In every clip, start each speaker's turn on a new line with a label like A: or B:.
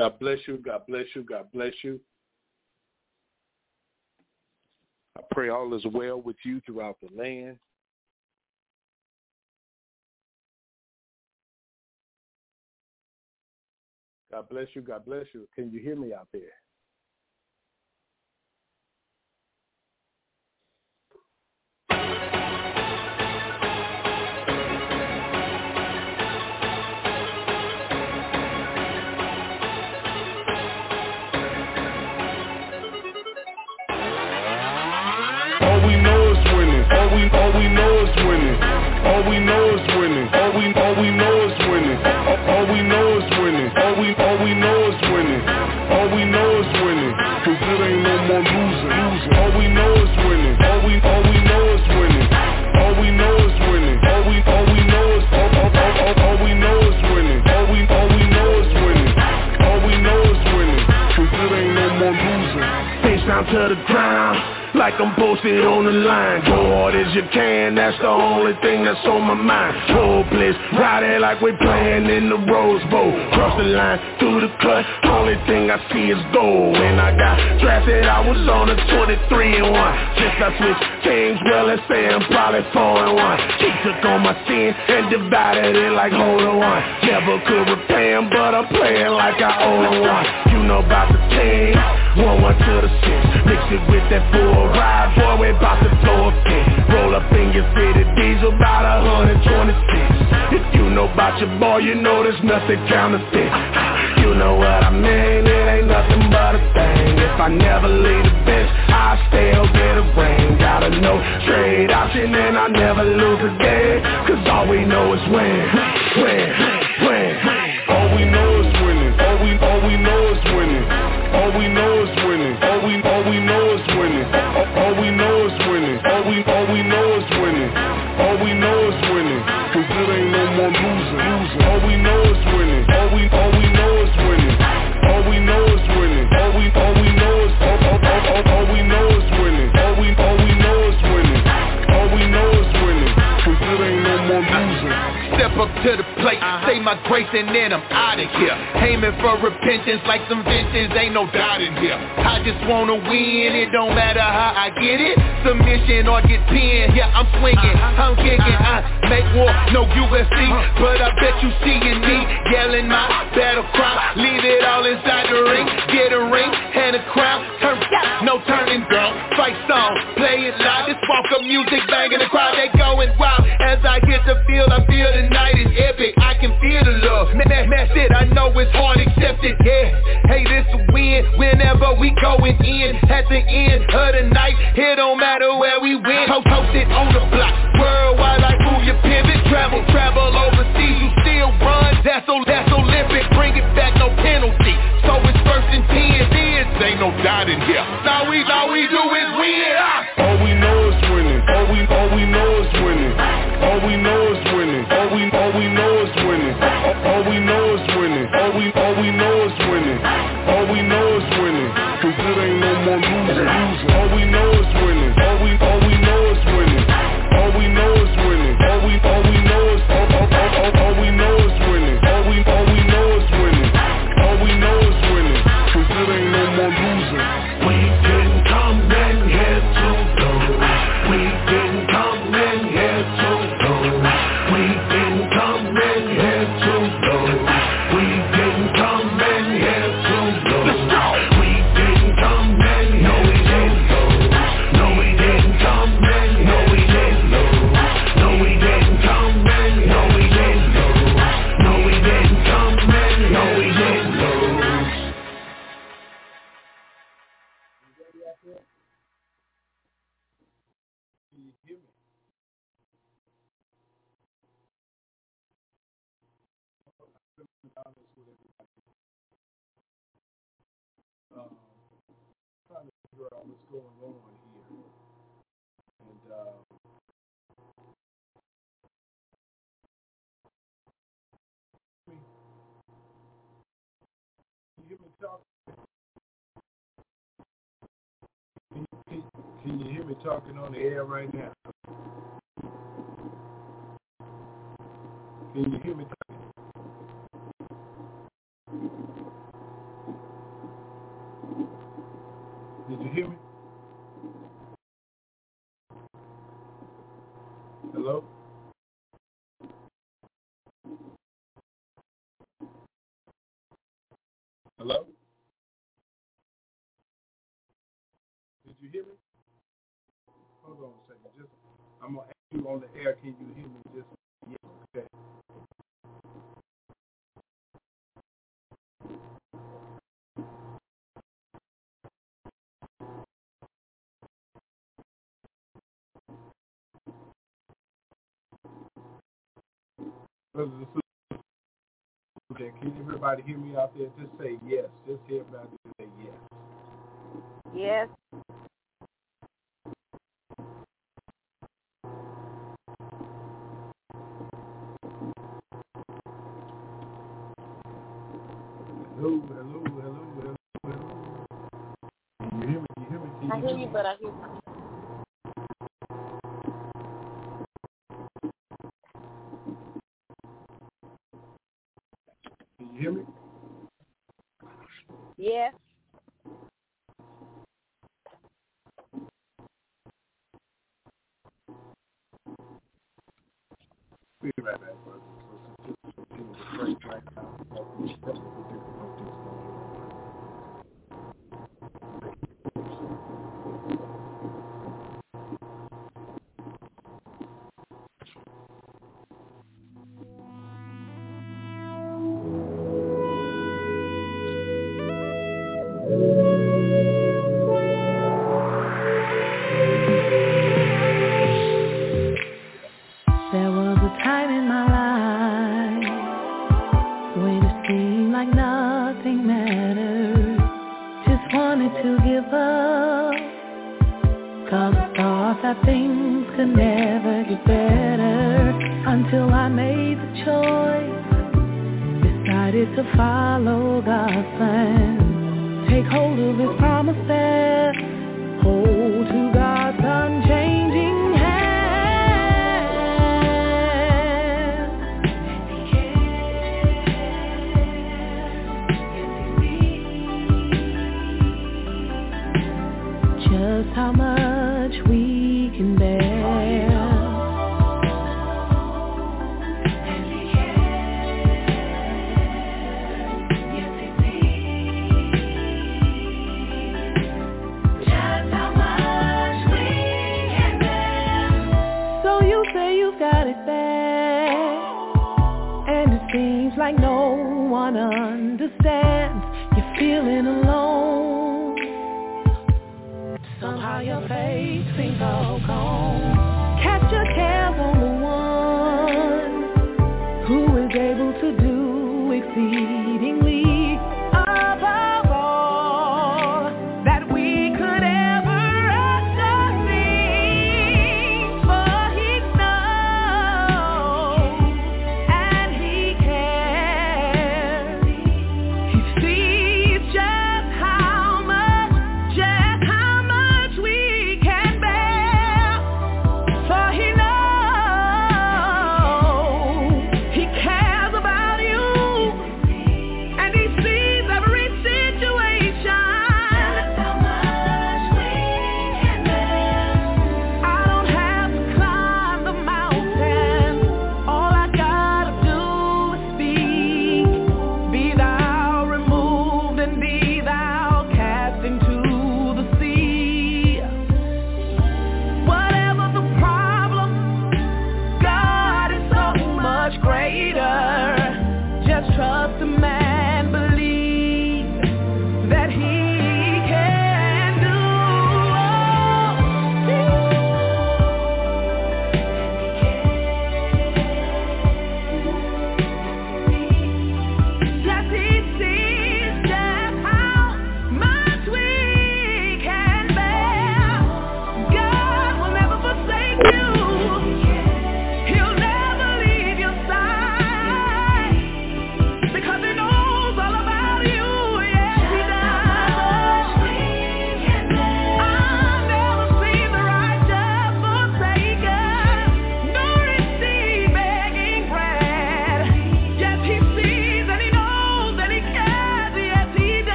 A: God bless you. God bless you. God bless you. I pray all is well with you throughout the land. God bless you. God bless you. Can you hear me out there?
B: All we know is winning. All we know is winning. All we all we know is winning. All, we know is winning. All we all we know is winning. All we know is winning. Cause it ain't no more losing. losing. All we know is winning. All we all we know is winning. All we know is winning. All we all we know is all, all, all, all, all we know is winning. All we all we know is winning. All we know is winning. Cause it ain't no more losing.
C: Face down to the ground like I'm posted on the line. Go hard as you can, that's the only thing that's on my mind. Hopeless, ride it like we're playing in the Rose Bowl. Cross the line, through the cut, only thing I see is gold. When I got drafted, I was on a 23 and 1. Since I switched teams, well, let's say I'm probably 4 and 1. She took on my sin and divided it like hold on one. Never could repay him, but I'm playing like I own one. You know about the team, 1-1 to the 6. Mix it with that full ride, boy, we bout to throw a fit. Roll up in your city, diesel about a 126. If you know about your boy, you know there's nothing counterfeit. You know what I mean, it ain't nothing but a thing. If I never leave the bench, I still get a ring. Got a no trade option and I never lose a game. Cause all we know is win, win, win.
B: All we know
D: say my grace and then I'm out of here. Aiming for repentance like some vintage, ain't no doubt in here. I just wanna win, it don't matter how I get it. Submission or get pinned, yeah, I'm swinging, uh-huh. I'm kicking, uh-huh. I make war, no UFC. Uh-huh. But I bet you seeing me yelling my battle cry. Leave it all inside the ring, get a ring and a crown. Turn, no turning down, fight song, play it loud. This walk up music banging the crowd, they going wild. As I hit the field, I feel the night know it's hard accepted. Yeah, hey, this a win. Whenever we going in, at the end of the night, it don't matter where we win. Post, it on the block, worldwide like move your pivot. Travel, travel overseas, you still run. That's o, that's Olympic. Bring it back, no penalty. So it's first and ten. This ain't no doubt in here. All we, all we do is win. Ah.
E: talking on the air right now. Can you hear me because it's a. Can everybody hear me out there? Just say yes. Just hear everybody say yes.
F: Yes.
E: Hello, hello, hello, hello, hello. Can you hear me? Can you hear me? Can you?
F: I
E: hear
F: you, but I hear you.
E: Right now.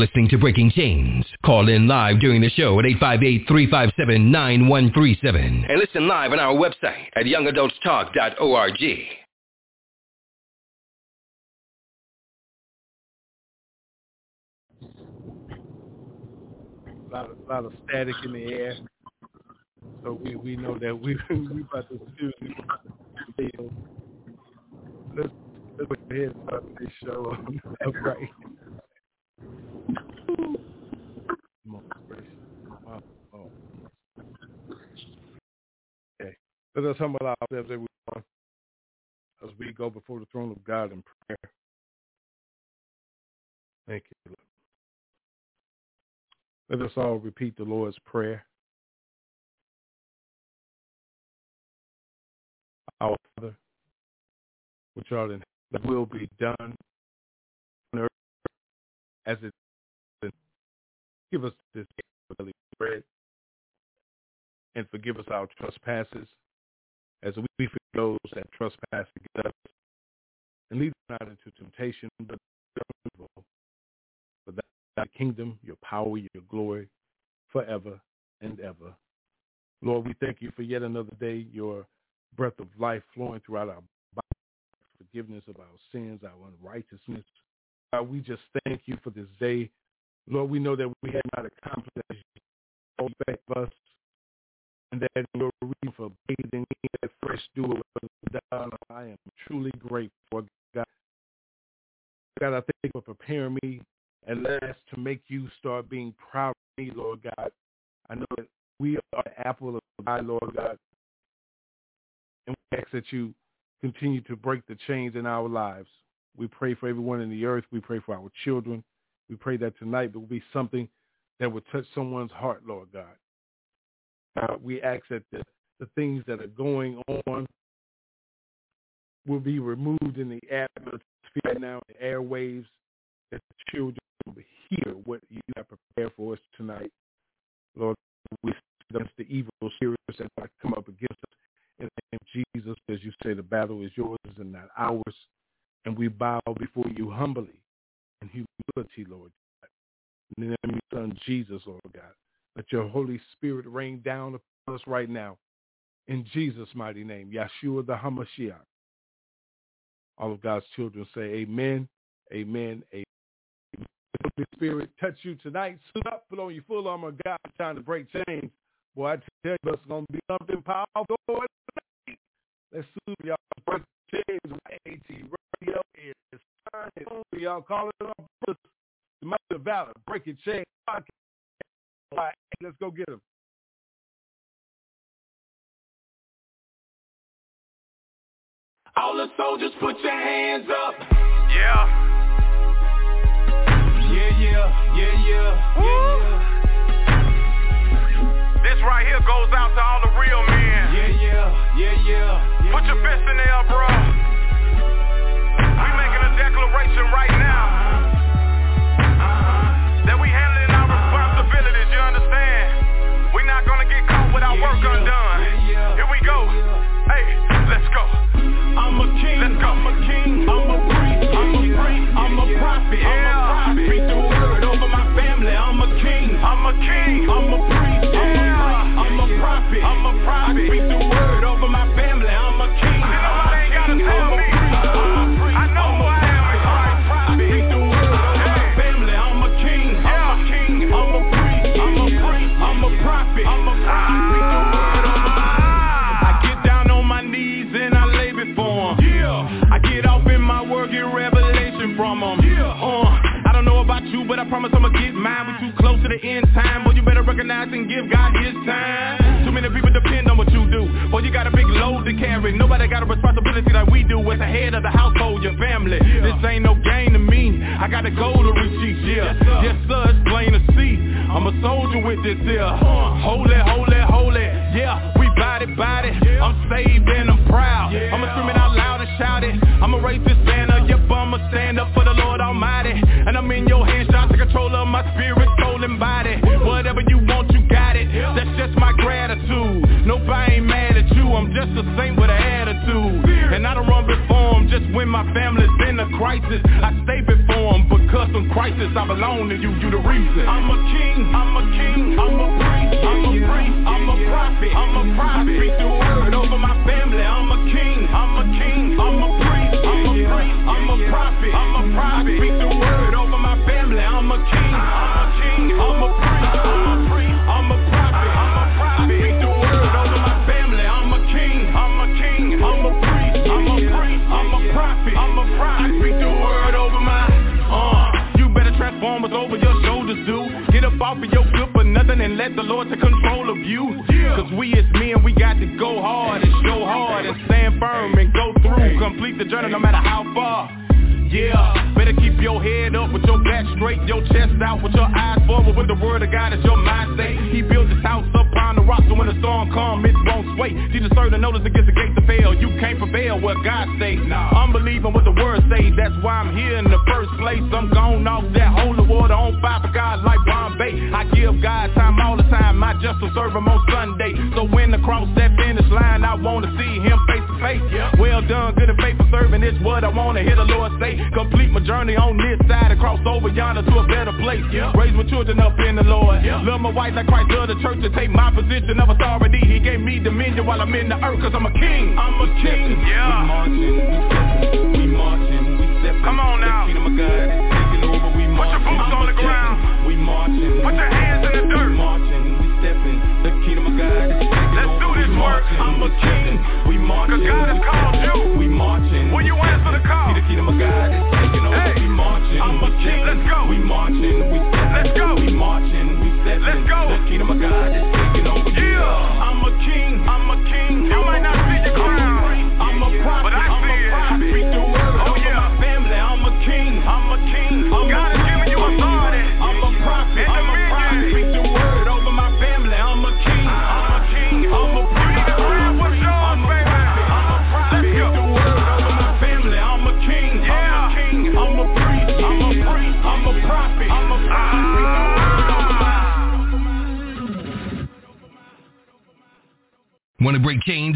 G: Listening to Breaking Chains. Call in live during the show at 858-357-9137 and listen live on our website at youngadultstalk.org.
A: A lot of, lot of static in the air. So we, we know that we we about to do let's let's go ahead and start this show right. Let us humble ourselves everyone as we go before the throne of God in prayer. Thank you. Let us all repeat the Lord's Prayer. Our Father, which art in heaven, will be done as it Give us this daily bread and forgive us our trespasses as we forgive those that trespass against us. And lead us not into temptation, but evil. For thy kingdom, your power, your glory, forever and ever. Lord, we thank you for yet another day, your breath of life flowing throughout our body, forgiveness of our sins, our unrighteousness. God, we just thank you for this day. Lord, we know that we have not accomplished all back of us, and that your reason for bathing in that fresh dew done. I am truly grateful, God. God, I thank you for preparing me at last to make you start being proud of me, Lord God. I know that we are the apple of eye, Lord God. And we ask that you continue to break the chains in our lives. We pray for everyone in the earth. We pray for our children. We pray that tonight there will be something that will touch someone's heart, Lord God. Uh, we ask that the, the things that are going on will be removed in the atmosphere now, the airwaves, that the children will hear what you have prepared for us tonight. Lord, we against the evil spirits that might come up against us. In the name of Jesus, as you say, the battle is yours and not ours. And we bow before you humbly in humility, Lord. In the name of your Son, Jesus, Lord God. Let your Holy Spirit rain down upon us right now. In Jesus' mighty name, Yeshua the Hamashiach. All of God's children say amen, amen, amen. Holy Spirit touch you tonight. Suit up, put on your full armor of God, time to break chains. Boy, I tell you, it's going to be something powerful. Let's suit y'all. Break chains. Radio is turning. Y'all calling up the mighty of valor. Breaking chains. All right, let's go get them.
H: All the soldiers, put your hands up.
I: Yeah.
H: Yeah, yeah, yeah, yeah, yeah, yeah.
I: This right here goes out to all the real men.
H: Yeah, yeah, yeah, yeah.
I: Put your fist in the air, bro. We making a declaration right now that we handling our responsibilities. You understand? We not gonna get caught with our work undone. Here we go. Hey, let's go.
H: I'm a king.
I: Let's go.
H: I'm a king. I'm a priest. I'm a priest. I'm a prophet. I'm a prophet. Speak the word over my family. I'm a king.
I: I'm a king.
H: I'm a priest. I'm a priest. I'm a prophet.
I: I'm a prophet.
H: I the word the end time. Boy, you better recognize and give God his time. Too many people depend on what you do. Boy, you got a big load to carry. Nobody got a responsibility like we do as the head of the household, your family. This ain't no game to me. I got a goal to reach each year. Yes, sir, it's plain to see. I'm a soldier with this here. Holy, holy, holy. Yeah, we body, body. I'm saved and I'm proud. I'ma scream it out loud and shout it. I'ma raise this banner. Yep, I'ma stand up for the Lord Almighty. And I'm in your hands, my spirit, soul, and body. Whatever you want, you got it. That's just my gratitude. Nobody ain't mad at you. I'm just a saint with an attitude. And I don't run before him just when my family's in a crisis. I stay before him because in crisis, I belong to you, you the reason. I'm a king, I'm a king, I'm a priest, I'm a priest, I'm a prophet, I'm a prophet. Speak the word over my family. I'm a king, I'm a king, I'm a I'm a prophet, I'm a prophet. Speak the word over my family. I'm a king, I'm a king, I'm a priest, I'm a priest, I'm a prophet, I'm a prophet. Speak the word over my family. I'm a king, I'm a king, I'm a priest, I'm a priest, I'm a prophet, I'm a prophet. I speak the word over my uh. You better transform what's over your shoulders, dude. Get up off of your nothing and let the Lord take control of you. Cause we as men, we got to go hard and show hard and stand firm and go through. Complete the journey no matter how far. Yeah, better keep your head up with your back straight, your chest out with your eyes forward with the word of God as your mind state. He built his house upon the rock so when the storm comes, it won't sway. Jesus served the notice against the gate to fail. You can't prevail what God says. I'm believing what the word says. That's why I'm here in the first place. I'm gone off that holy water on fire for God like Bombay. I give God time all the time. I just will serve him on Sunday. So when the cross that finish line, I want to see him face to face. Yeah. Well done, good and faithful serving. It's what I want to hear the Lord say. Complete my journey on this side and cross over yonder to a better place. Raise my children up in the Lord. Love my wife like Christ loved the church to take my position of authority. He gave me dominion while I'm in the earth cause I'm a king. I'm a king. Yeah. We marching, we marching, we stepping. Come on now. The kingdom of God is taking over. We marching. Put your boots on the ground. We marching. Put your hands in the dirt. We marching, we stepping. The kingdom of God is taking Let's over. do this work. I'm a king. We marching. Cause God has called you. We marching. Will you answer the call? See the kingdom of God is taking over. Hey. We marching. I'm a king. Let's go. We marching.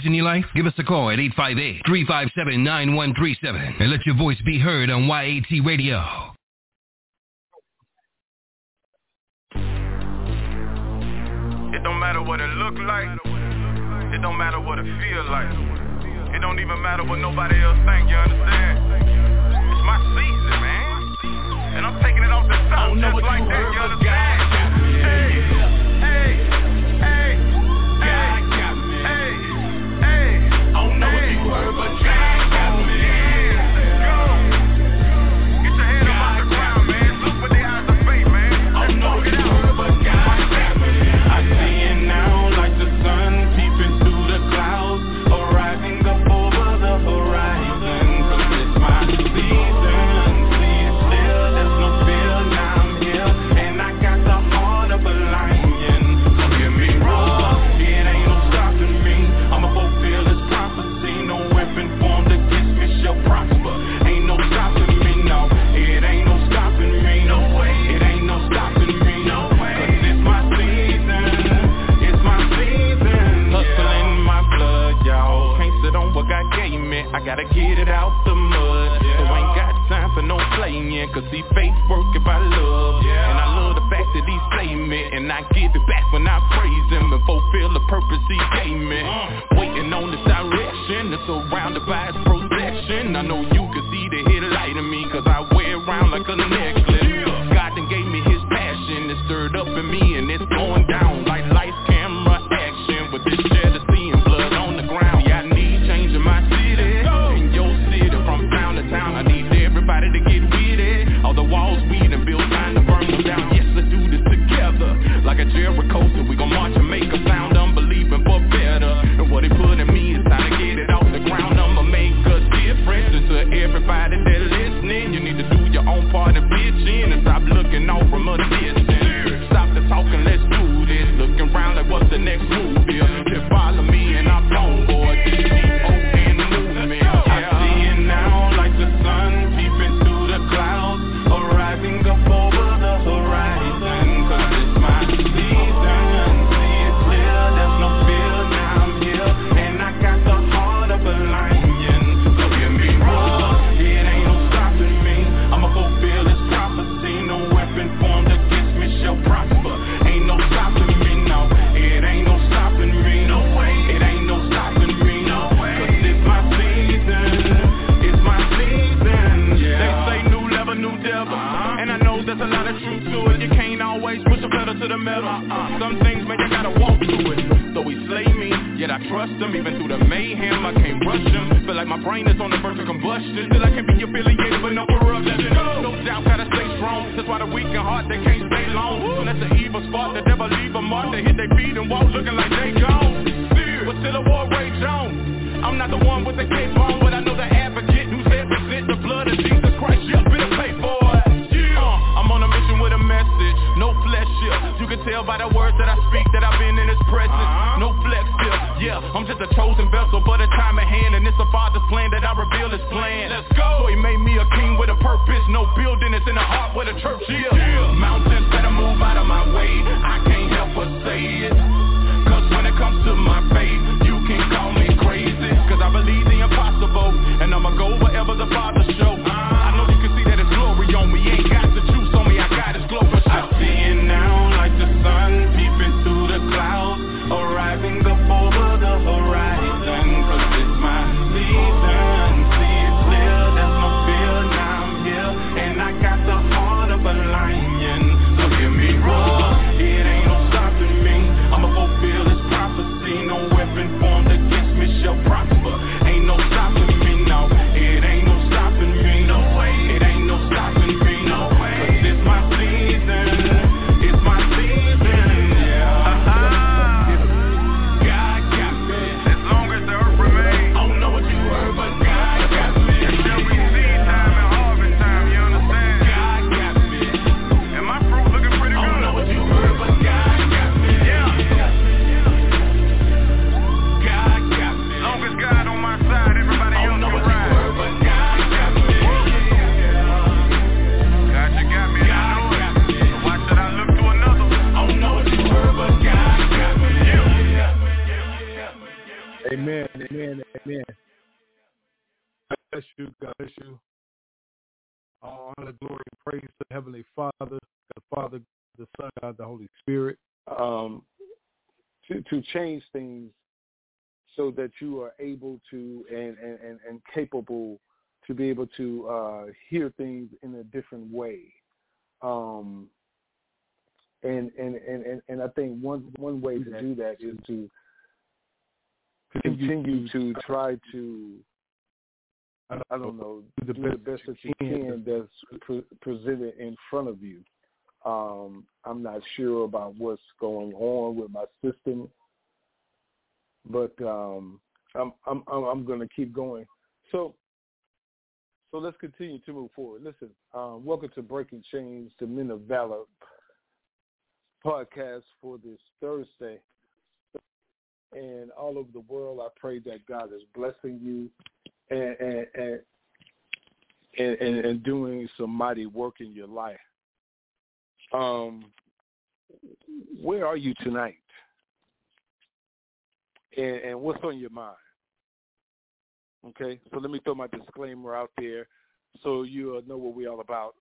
G: In your life? Give us a call at 858-357-9137 and let your voice be heard on YAT Radio.
I: It don't matter what it look like. It don't matter what it feel like. It don't even matter what nobody else think, you understand? It's my season, man. And I'm taking it off the top just like that, you understand? Hey, hey, heard, but I
H: gotta get it out the mud. So ain't got time for no playing. Cause see faith work if I love. And I love the fact that he saved me. And I give it back when I praise him and fulfill the purpose he gave me. Waiting on this direction. It's surrounded by his protection. I know you can see the headlight in me. Cause I wear it around like a necklace. God done gave me his passion. It's stirred up in me and it's going down like Jericho, I trust them Even through the mayhem, I can't rush them Feel like my brain is on the verge of combustion. Still I can't be affiliated with no corruption No doubt, gotta stay strong. That's why the weak and heart, they can't stay long. That's the evil spot, the devil leave a mark. They hit their feet and walk looking like they gone. But still a war rage on. I'm not the one with the cape on But I know the tell by the words that I speak That I've been in his presence. Uh-huh. No flex here. Yeah, I'm just a chosen vessel But the time at hand And it's the Father's plan that I reveal his plan. Let's go. So he made me a king with a purpose No building, it's in the heart where the church is. Yeah. Mountains better move out of my way. I can't help but say it. Cause when it comes to my faith You can call me crazy. Cause I believe the impossible And I'ma go wherever the Father show
E: amen. God bless you, God bless you. All honor, glory, and praise to the Heavenly Father, the Father, the Son, God, the Holy Spirit.
A: um, to to change things so that you are able to and and, and, and capable to be able to uh, hear things in a different way. Um, and, and, and, and, and I think one one way to do that is to continue to try to I don't know do the best that you can that's pre- presented in front of you. Um, I'm not sure about what's going on with my system, but um, I'm I'm I'm, I'm going to keep going. So so let's continue to move forward. Listen, um, welcome to Breaking Chains, the Men of Valor podcast for this Thursday. And all over the world, I pray that God is blessing you and and and, and, and, doing some mighty work in your life. Um, where are you tonight? And, and what's on your mind? Okay, so let me throw my disclaimer out there so you know what we're all about.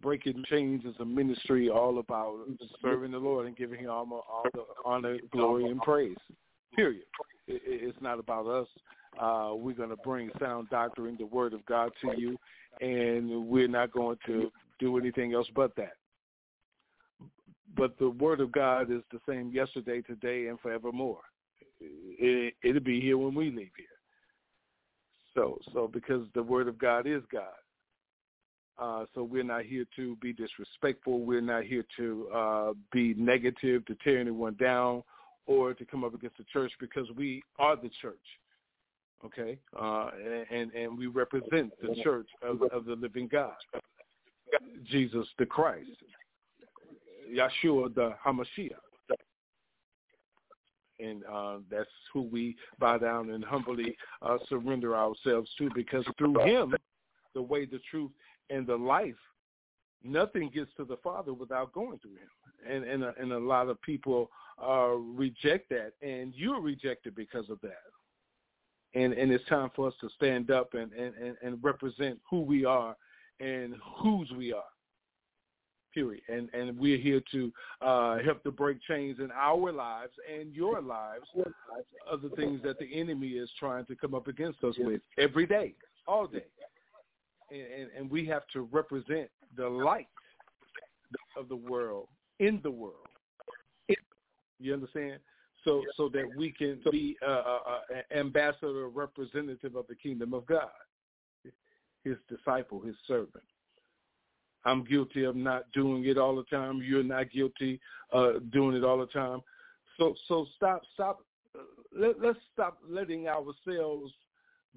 A: Breaking Chains is a ministry all about serving the Lord and giving Him all, all the honor, glory, and praise. Period. It, it's not about us. Uh, we're going to bring sound doctrine, the Word of God to you, and we're not going to do anything else but that. But the Word of God is the same yesterday, today, and forevermore. It, it'll be here when we leave here. So, so because the Word of God is God. Uh, so we're not here to be disrespectful. We're not here to uh, be negative, to tear anyone down, or to come up against the church because we are the church. Okay, uh, and and we represent the church of, of the living God, Jesus the Christ, Yeshua the Hamashiach, and uh, that's who we bow down and humbly uh, surrender ourselves to because through Him, the way, the truth, and the life, nothing gets to the Father without going through Him, and and a, and a lot of people uh, reject that, and you're rejected because of that. And and it's time for us to stand up and and and represent who we are and whose we are period. And and we're here to uh help to break chains in our lives and your lives of the things that the enemy is trying to come up against us with every day all day and and, we have to represent the light of the world in the world you understand so so that we can be uh, uh, uh, ambassador or representative of the kingdom of God, his disciple, his servant. I'm guilty of not doing it all the time. You're not guilty uh doing it all the time. So so stop stop let, let's stop letting ourselves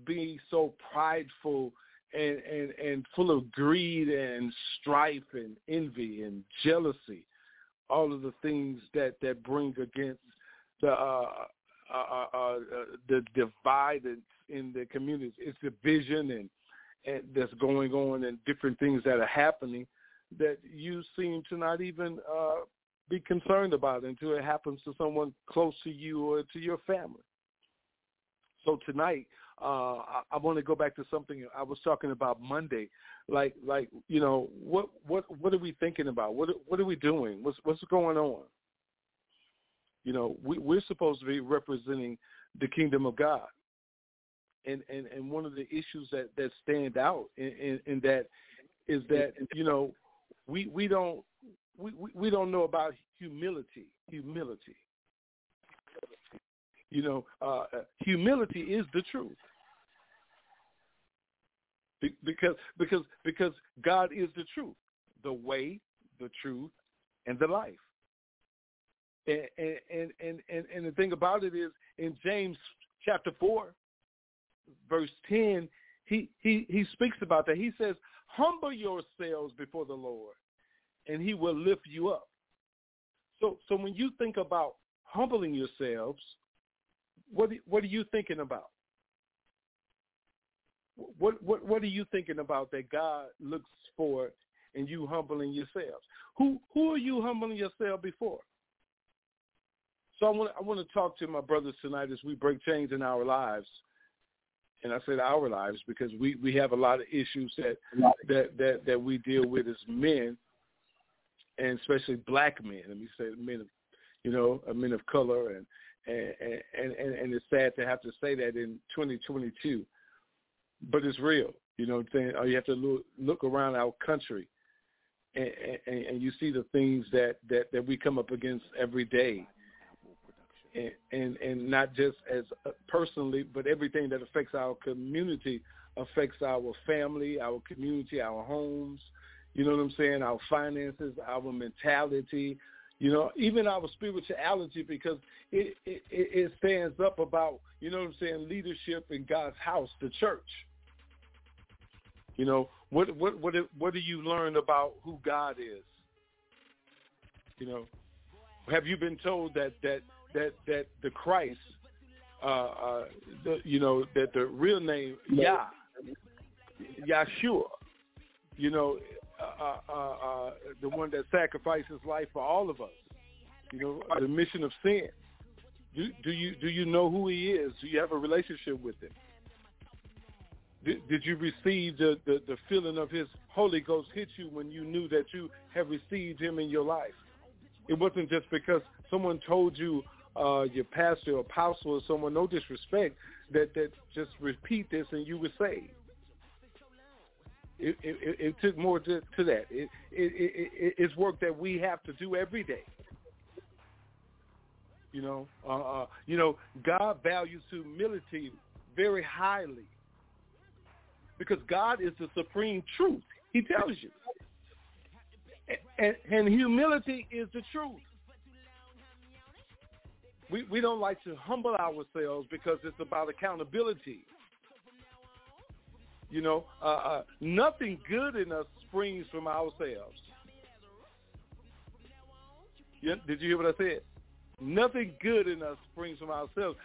A: be so prideful and, and, and full of greed and strife and envy and jealousy, all of the things that, that bring against the uh, uh, uh, uh the divide in the community. It's division and, and that's going on and different things that are happening that you seem to not even uh, be concerned about until it happens to someone close to you or to your family. So tonight, uh, I, I want to go back to something I was talking about Monday. Like, like you know, what what what are we thinking about? What what are we doing? What's what's going on? You know, we, we're supposed to be representing the kingdom of God, and and and one of the issues that that stand out in, in, in that is that you know we we don't we, we don't know about humility. Humility. You know, uh, humility is the truth. Be- because because because God is the truth, the way, the truth, and the life. And and and and, and the thing about it is in James chapter four, verse ten, he he he speaks about that. He says, "Humble yourselves before the Lord, and he will lift you up. So so when you think about humbling yourselves, what what are you thinking about? What what what are you thinking about that God looks for in you humbling yourselves? Who who are you humbling yourself before? So I want I want to talk to my brothers tonight as we break chains in our lives. And I said our lives because we, we have a lot of issues that that, that, that we deal with as men and especially black men. Let me say men of, you know, uh, men of color, and and and and, and it's sad to have to say that in 2022, but it's real. You know what I'm saying? Or you have to look look around our country, and, and, and you see the things that that that we come up against every day. And, and and not just as uh, personally, but everything that affects our community affects our family, our community, our homes, you know what I'm saying? Our finances, our mentality, you know, even our spirituality, because it, it, it stands up about, you know what I'm saying, leadership in God's house, the church. You know, what what what what do you learn about who God is? You know, have you been told that that that that the Christ, uh, uh, the, you know, that the real name Yah, Yahshua, you know, uh, uh, uh, the one that sacrifices life for all of us. You know, the mission of sin. Do, do you do you know who he is? Do you have a relationship with him? Did, you receive the, the, the feeling of his Holy Ghost hit you when you knew that you have received him in your life? It wasn't just because someone told you, uh, your pastor or apostle or someone, no disrespect, that, that just repeat this and you were saved. It, it, it took more to, to that. It, it, it's work that we have to do every day. You know, uh, uh, you know, God values humility very highly because God is the supreme truth. He tells you, and, and humility is the truth. We we don't like to humble ourselves because it's about accountability. You know, uh, uh, nothing good in us springs from ourselves. Yeah, did you hear what I said? Nothing good in us springs from ourselves.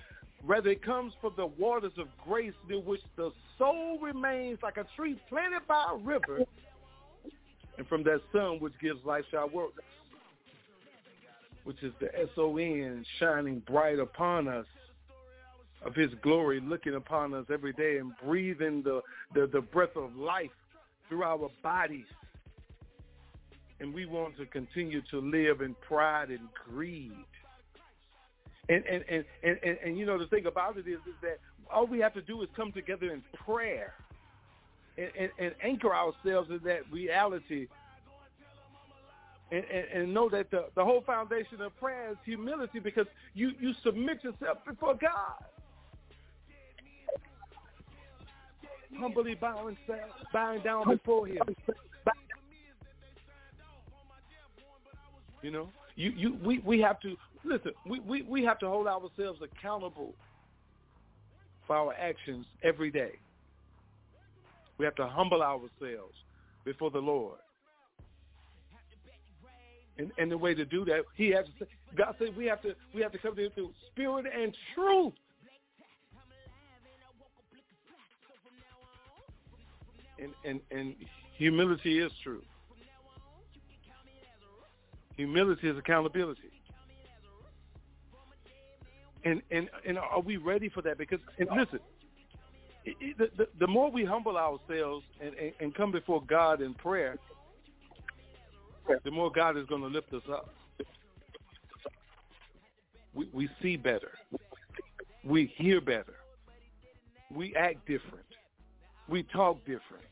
A: Rather, it comes from the waters of grace near which the soul remains like a tree planted by a river, and from that sun which gives life shall work, which is the S-O-N shining bright upon us of his glory looking upon us every day and breathing the, the, the breath of life through our bodies. And we want to continue to live in pride and greed. And and, and, and, and, and you know the thing about it is is that all we have to do is come together in prayer and, and, and anchor ourselves in that reality And, and, and know that the, the whole foundation of prayer is humility because you, you submit yourself before God. Humbly bowing, bowing down before him. You know, you, you we, we have to listen, we, we, we have to hold ourselves accountable for our actions every day. We have to humble ourselves before the Lord. And, and the way to do that, He has to God said we have to we have to come to Him through spirit and truth. And and and humility is true. Humility is accountability. And and and are we ready for that? Because listen, the, the, the more we humble ourselves and, and, and come before God in prayer, the more God is going to lift us up. We, we see better. We hear better. We act different. We talk different.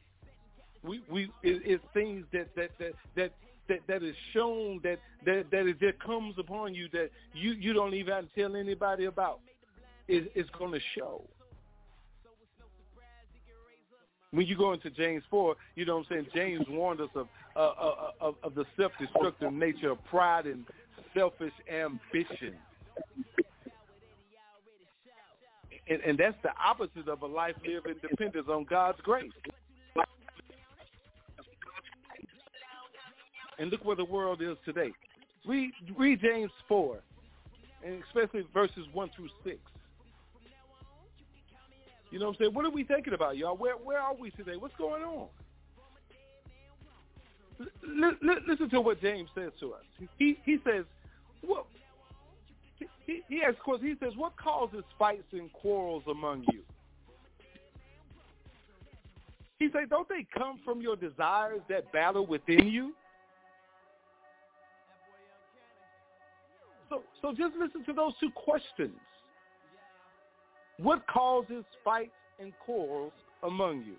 A: We we it, it's things that that that that that, that is shown that that that it comes upon you that you you don't even have to tell anybody about. It, it's going to show when you go into James 4, you know what I'm saying, James warned us of, uh, uh, of, of the self-destructive nature of pride and selfish ambition. And, and that's the opposite of a life lived in dependence on God's grace. And look where the world is today. Read, read James 4, and especially verses 1 through 6. You know what I'm saying? What are we thinking about, y'all? Where where are we today? What's going on? Listen to what James says to us. He he says, what? He, he asks, course, he says, what causes fights and quarrels among you? He says, don't they come from your desires that battle within you? So, so just listen to those two questions. What causes fights and quarrels among you?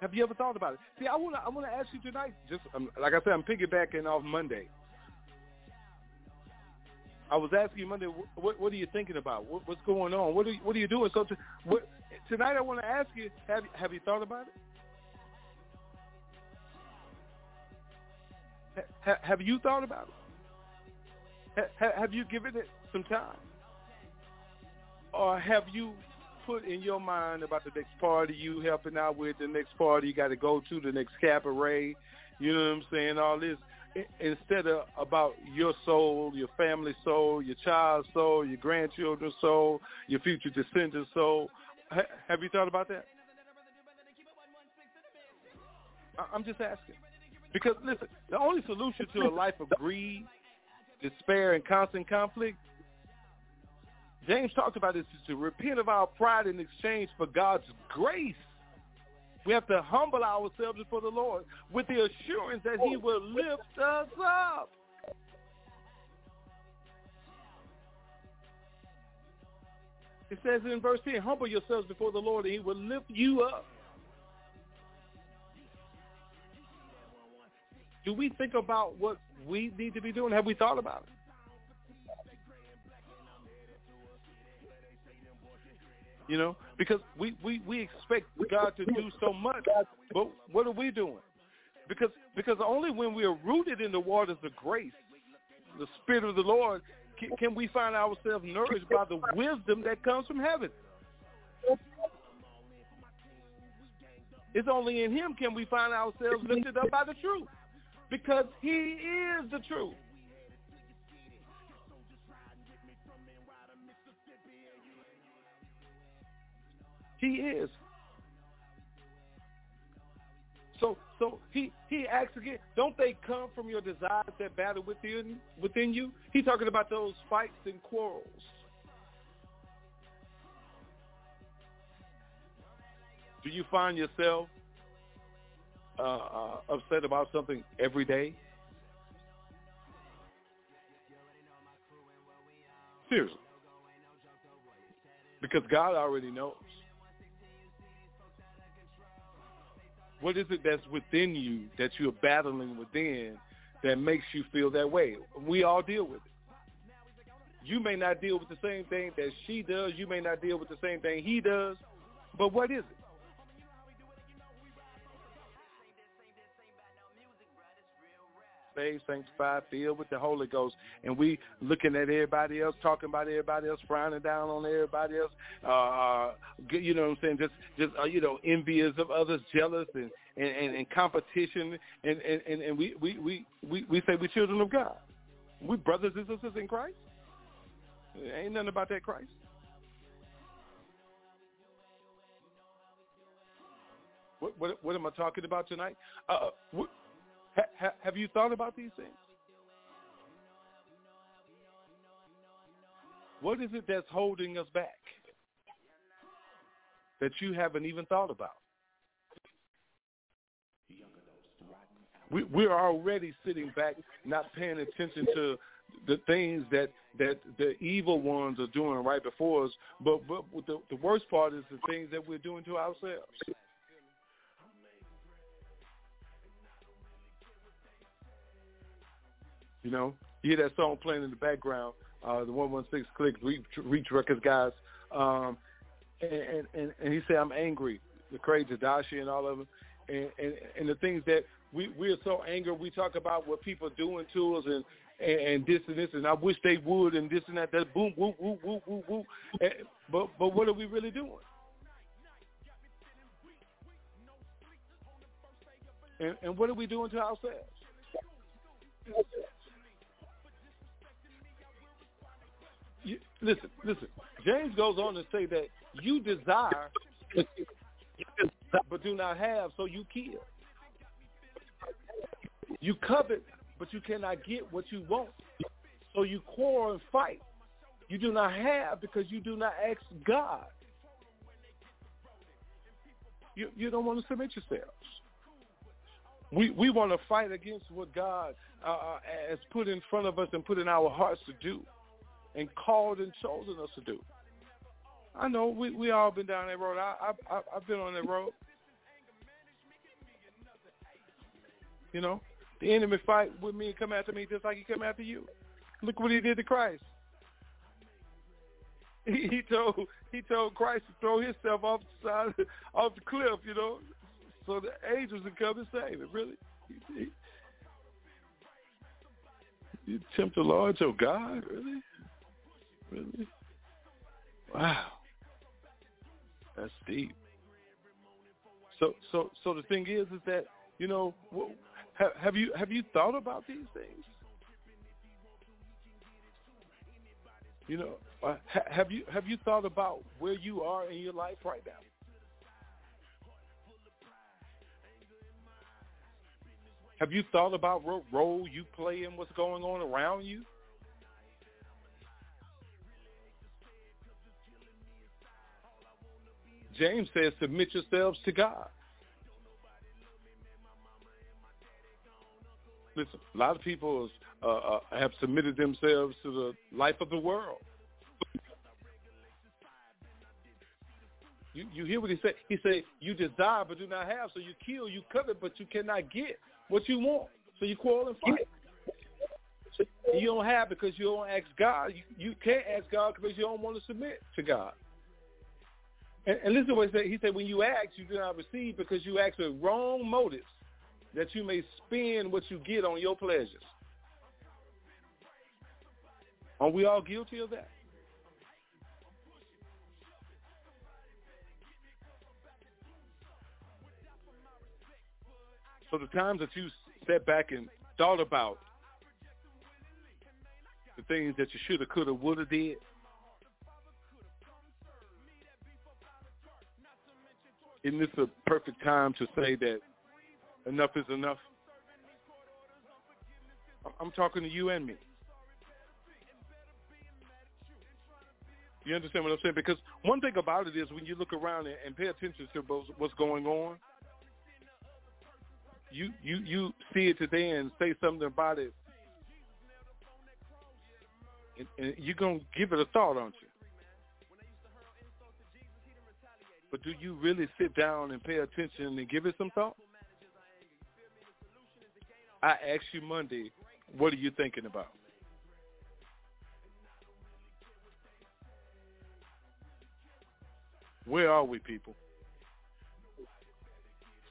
A: Have you ever thought about it? See, I want to I ask you tonight. Just um, like I said, I'm piggybacking off Monday. I was asking you Monday, what what are you thinking about? What, what's going on? What are you, what are you doing? So to, what, tonight, I want to ask you: Have have you thought about it? Ha, have you thought about it? have you given it some time? Or have you put in your mind about the next party you helping out with, the next party you got to go to, the next cabaret, you know what I'm saying, all this, instead of about your soul, your family soul, your child's soul, your grandchildren's soul, your future descendants' soul. have you thought about that? I'm just asking. Because, listen, the only solution to a life of greed despair, and constant conflict, James talked about this is to repent of our pride in exchange for God's grace. We have to humble ourselves before the Lord with the assurance that he will lift us up. It says in verse 10, humble yourselves before the Lord and he will lift you up. Do we think about what we need to be doing? Have we thought about it? You know, because we, we, we expect God to do so much, but what are we doing? Because because only when we are rooted in the waters of grace, the Spirit of the Lord, can, can we find ourselves nourished by the wisdom that comes from heaven. It's only in Him can we find ourselves lifted up by the truth because he is the truth. He is. So so he he asks again, don't they come from your desires that battle within within you? He's talking about those fights and quarrels. Do you find yourself uh, upset about something every day? Seriously. Because God already knows. What is it that's within you that you're battling within that makes you feel that way? We all deal with it. You may not deal with the same thing that she does. You may not deal with the same thing he does. But what is it? Saved, sanctified, filled with the Holy Ghost, and we looking at everybody else, talking about everybody else, frowning down on everybody else, uh, uh you know what I'm saying, just just uh, you know, envious of others, jealous and and, and, and competition, and, and, and we, we, we, we, we say we're children of God. We brothers and sisters in Christ. Ain't nothing about that Christ. What, what, what am I talking about tonight? Uh, what, Ha- have you thought about these things? What is it that's holding us back that you haven't even thought about? We, we're already sitting back, not paying attention to the things that that the evil ones are doing right before us. But but the, the worst part is the things that we're doing to ourselves. You know, you hear that song playing in the background, uh, the 116 Clique Reach, Reach Records guys, um, and, and and he said, "I'm angry." The crazy Dashi and all of them, and, and and the things that we we are so angry. We talk about what people doing to us and. And, and this and this, and I wish they would, and this and that. That boom, boom, boom, boom, boom. And, but but what are we really doing? And, and what are we doing to ourselves? You, listen, listen. James goes on to say that you desire, but do not have, so you kill. You covet, but you cannot get what you want, so you quarrel and fight. You do not have because you do not ask God. You you don't want to submit yourselves. We we want to fight against what God uh, uh has put in front of us and put in our hearts to do and called and chosen us to do. I know we we all been down that road. I I I've been on that road. You know, the enemy fight with me and come after me just like he come after you. Look what he did to Christ. He, he told he told Christ to throw himself off the side off the cliff, you know, so the angels would come and save him. Really, he, he, you tempt the Lord your God, really? Really? Wow. That's deep. So, so, so the thing is, is that you know, have, have you have you thought about these things? You know, uh, have you have you thought about where you are in your life right now? Have you thought about what role you play in what's going on around you? James says, submit yourselves to God. Listen, a lot of people uh, uh, have submitted themselves to the life of the world. You, you hear what he said? He said, you desire but do not have, so you kill, you covet, but you cannot get what you want. So you quarrel and fight. You don't have because you don't ask God. You, you can't ask God because you don't want to submit to God. And, and listen to what he said. He said, when you ask, you do not receive because you ask with wrong motives that you may spend what you get on your pleasures. Are we all guilty of that? So the times that you sat back and thought about the things that you should have, could have, would have did, isn't this a perfect time to say that enough is enough? I'm talking to you and me. You understand what I'm saying? Because one thing about it is when you look around and pay attention to what's going on, you you you see it today and say something about it, and, and you're gonna give it a thought, aren't you? But do you really sit down and pay attention and give it some thought? I asked you Monday, what are you thinking about? Where are we, people?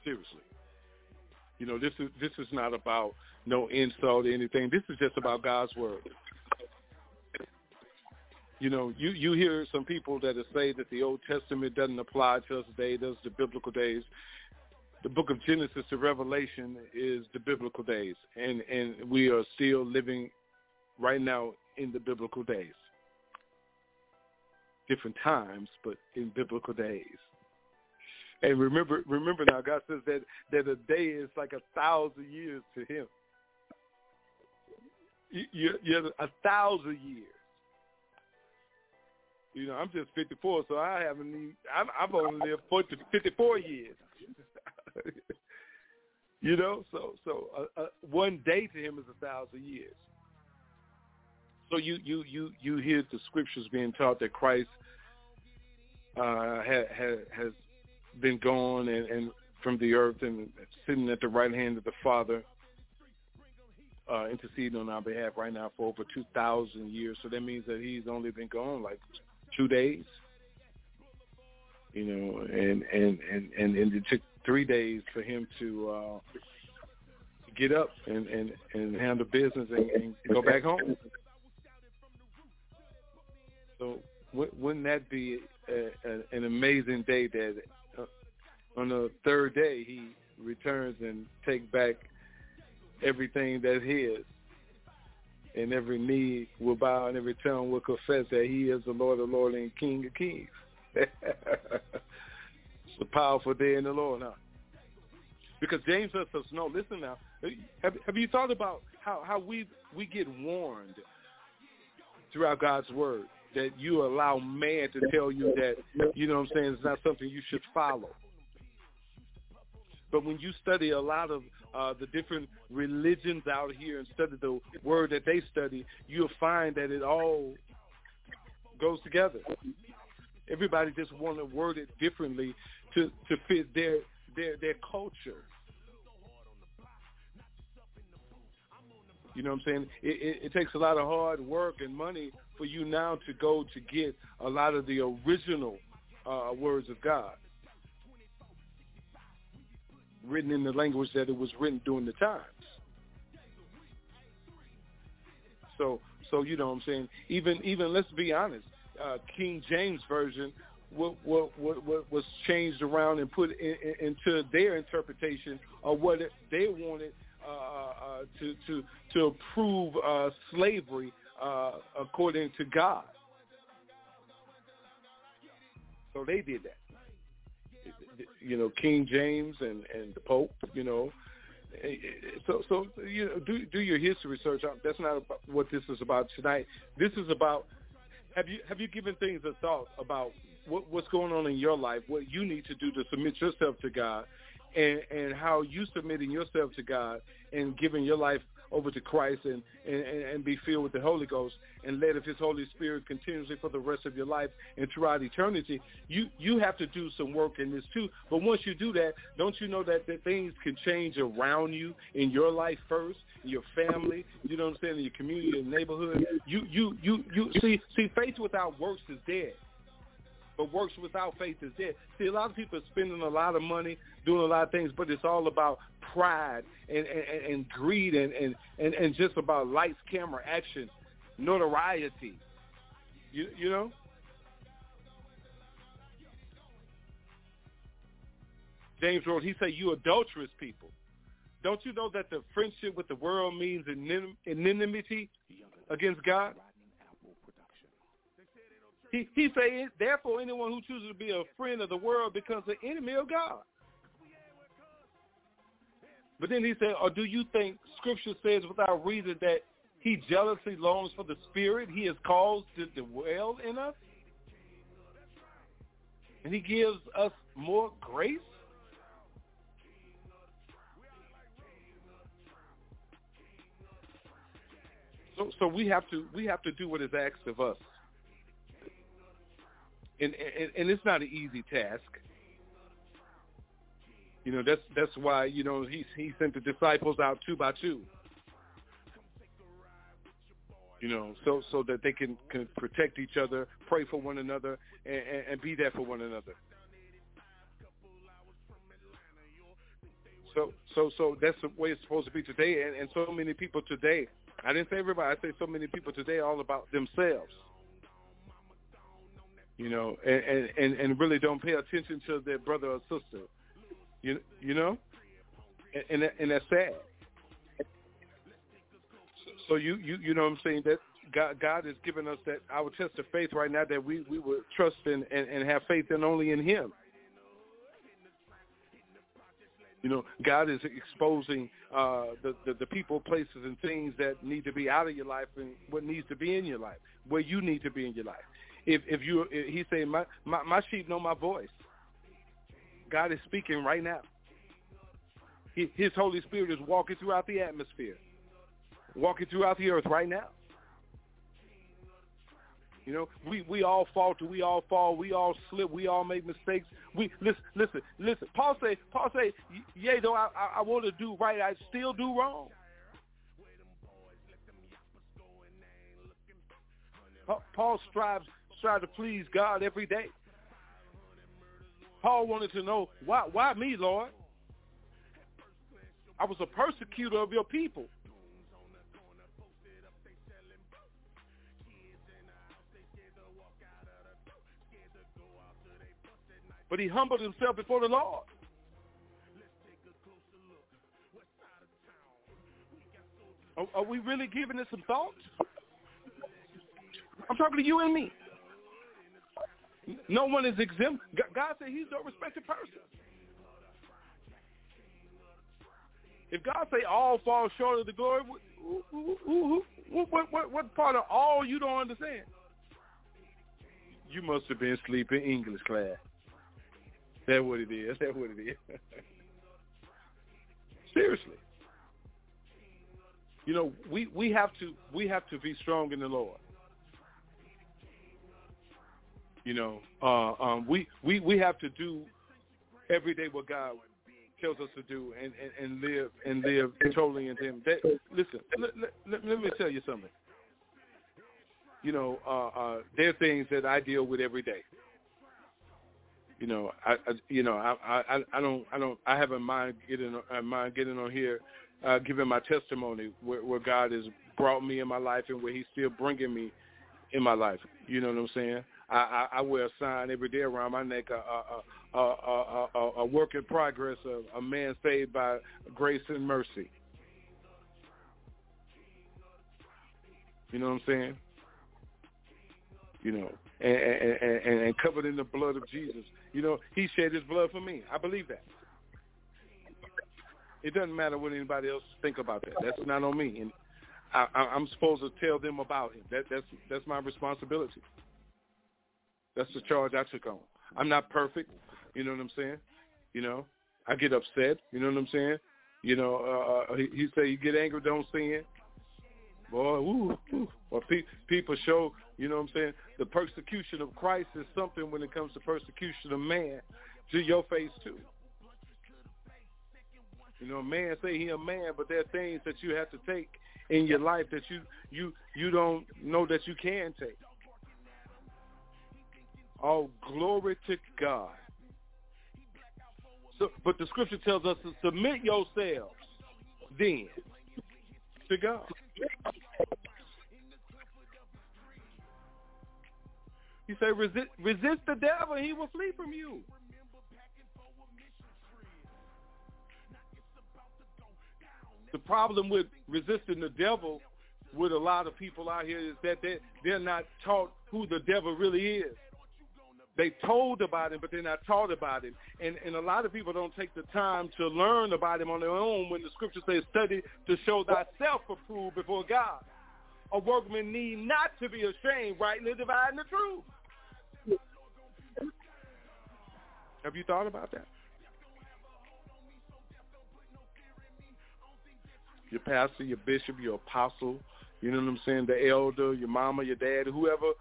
A: Seriously. You know, this is this is not about no insult or anything. This is just about God's word. You know, you you hear some people that say that the Old Testament doesn't apply to us today. Those the biblical days. The book of Genesis to Revelation is the biblical days, and and we are still living right now in the biblical days. Different times, but in biblical days. And remember, remember now, God says that that a day is like a thousand years to Him. You, you're a thousand years. You know, I'm just 54, so I haven't. Even, I've only lived 40, 54 years. you know, so so uh, uh, one day to him is a thousand years. So you you you you hear the scriptures being taught that Christ uh, ha, ha, has been gone and, and from the earth and sitting at the right hand of the Father, uh, interceding on our behalf right now for over 2,000 years. So that means that he's only been gone like two days. You know, and and and and, and it took three days for him to uh, get up and and and handle business and, and go back home. So wouldn't that be a, a, an amazing day that on the third day he returns and take back everything that's his. And every knee will bow and every tongue will confess that he is the Lord of Lords and King of Kings. it's a powerful day in the Lord, huh? Because James lets us know, listen now, have, have you thought about how, how we we get warned throughout God's word that you allow man to tell you that, you know what I'm saying, it's not something you should follow. But when you study a lot of uh, the different religions out here and study the word that they study, you'll find that it all goes together. Everybody just want to word it differently to, to fit their their their culture. You know what I'm saying? It, it, it takes a lot of hard work and money for you now to go to get a lot of the original uh, words of God written in the language that it was written during the times. So, so you know what I'm saying. Even, even let's be honest, uh, King James version what, what, what, was changed around and put in, in, into their interpretation of what they wanted uh, uh, to to to approve uh, slavery uh, according to God. So they did that you know King James and and the Pope, you know. Eh, eh, so so you know do do your history research. That's not what this is about tonight. This is about have you have you given things a thought about what what's going on in your life, what you need to do to submit yourself to God, and and how you submitting yourself to God and giving your life over to Christ and, and, and be filled with the Holy Ghost and led of his Holy Spirit continuously for the rest of your life and throughout eternity, you, you have to do some work in this too. But once you do that, don't you know that, that things can change around you in your life first, in your family, you know what I'm saying, in your community, your neighborhood. You, you, you, you, see, see, faith without works is dead but works without faith is dead. See, a lot of people are spending a lot of money, doing a lot of things, but it's all about pride and, and, and greed and, and, and, and just about lights, camera, action, notoriety. You, you know? James wrote, he said, you adulterous people. Don't you know that the friendship with the world means enmity against God? He he said, therefore, anyone who chooses to be a friend of the world becomes an enemy of God. But then he said, or do you think Scripture says without reason that he jealously longs for the Spirit he has caused to dwell in us? And he gives us more grace? So, so we have to we have to do what is asked of us and, and, and it's not an easy task. You know, that's that's why you know he he sent the disciples out two by two. You know, so so that they can, can protect each other, pray for one another, and, and, and be there for one another. So so so that's the way it's supposed to be today, and, and so many people today. I didn't say everybody. I say so many people today all about themselves. You know, and and and really don't pay attention to their brother or sister. You you know, and and, that's sad. So you you you know what I'm saying that God God is giving us that our test of faith right now that we we would trust in and, and have faith in only in Him. You know, God is exposing uh, the, the the people, places, and things that need to be out of your life and what needs to be in your life, where you need to be in your life. If if you, if he's saying my, my my sheep know my voice. God is speaking right now. He, his Holy Spirit is walking throughout the atmosphere, walking throughout the earth right now. You know, we we all falter, we all fall, we all slip, we all make mistakes. We listen, listen, listen. Paul say, Paul say, yea, though I, I, I want to do right, I still do wrong. Paul strives strive to please God every day. Paul wanted to know why why me, Lord? I was a persecutor of your people. But he humbled himself before the Lord. Are, are we really giving it some thought? I'm talking to you and me. No one is exempt. God said he's no respected person. If God say all fall short of the glory, what, what, what, what part of all you don't understand? You must have been sleeping English class. That's what it is. That's what it is. Seriously. You know, we, we have to we have to be strong in the Lord. You know, uh, um, we, we, we have to do every day what God tells us to do and, and, and live and live totally in Him. That, listen, let, let, let me tell you something. You know, uh, uh, there are things that I deal with every day you know, I, I you know, I, I, I don't, I don't, I haven't mind getting, I mind getting on here, uh, giving my testimony where, where God has brought me in my life and where He's still bringing me in my life. You know what I'm saying? I, I, I wear a sign every day around my neck, a, a, a, a, a, a work in progress, a, a man saved by grace and mercy. You know what I'm saying? You know, and, and, and, and covered in the blood of Jesus. You know, he shed his blood for me. I believe that. It doesn't matter what anybody else think about that. That's not on me, and I, I'm supposed to tell them about him. That, that's that's my responsibility. That's the charge I took on. I'm not perfect. You know what I'm saying? You know, I get upset. You know what I'm saying? You know, uh, uh he, he say you get angry, don't sin. Boy, woo, woo. Well, pe- people show you know what I'm saying? The persecution of Christ is something when it comes to persecution of man to your face too. You know, man say he a man, but there are things that you have to take in your life that you you you don't know that you can take. All glory to God. So, but the scripture tells us to submit yourselves then to God. He said, resist, resist the devil, he will flee from you. The problem with resisting the devil with a lot of people out here is that they, they're not taught who the devil really is. They told about him, but they're not taught about him. And, and a lot of people don't take the time to learn about him on their own when the scripture says, study to show thyself approved before God. A workman need not to be ashamed, rightly dividing the truth. Have you thought about that? Your pastor, your bishop, your apostle, you know what I'm saying, the elder, your mama, your dad, whoever,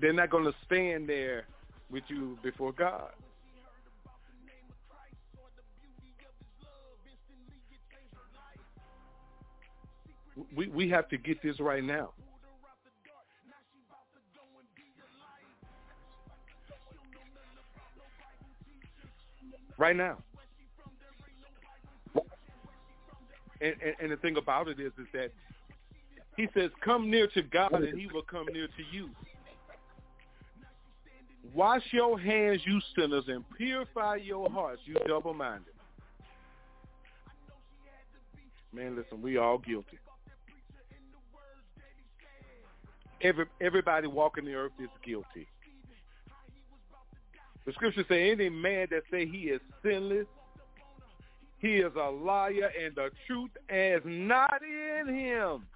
A: they're not going to stand there with you before God. We, we have to get this right now. Right now. And, and, and the thing about it is, is that he says, come near to God and he will come near to you. Wash your hands, you sinners, and purify your hearts, you double-minded. Man, listen, we all guilty. Every everybody walking the earth is guilty. The scriptures say any man that say he is sinless, he is a liar and the truth is not in him.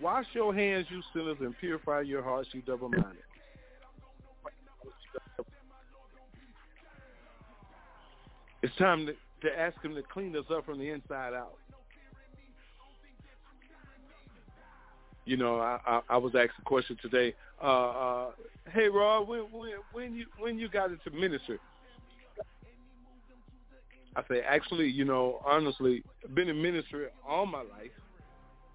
A: Wash your hands, you sinners, and purify your hearts, you double-minded. It's time to, to ask him to clean us up from the inside out. You know, I, I, I was asked a question today. Uh, uh, hey, Rob, when, when when you when you got into ministry? I say, actually, you know, honestly, been in ministry all my life.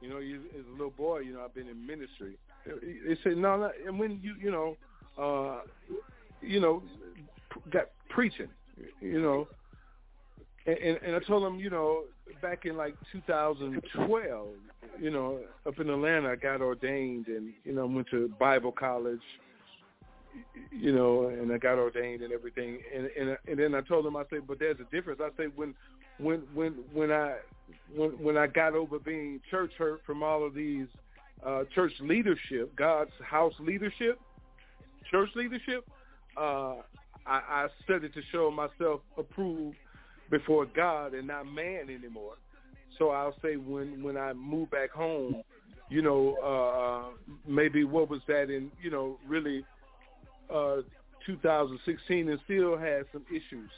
A: You know, you, as a little boy, you know, I've been in ministry. They said, no, no, and when you, you know, uh, you know, got preaching, you know, and, and I told him, you know, back in like 2012, you know, up in Atlanta, I got ordained and, you know, went to Bible college, you know, and I got ordained and everything. And and and then I told him, I said, but there's a difference. I said when when when when I when when I got over being church hurt from all of these uh church leadership, God's house leadership, church leadership, uh I, I studied to show myself approved before God and not man anymore. So I'll say when when I move back home, you know, uh maybe what was that in, you know, really uh 2016 and still had some issues.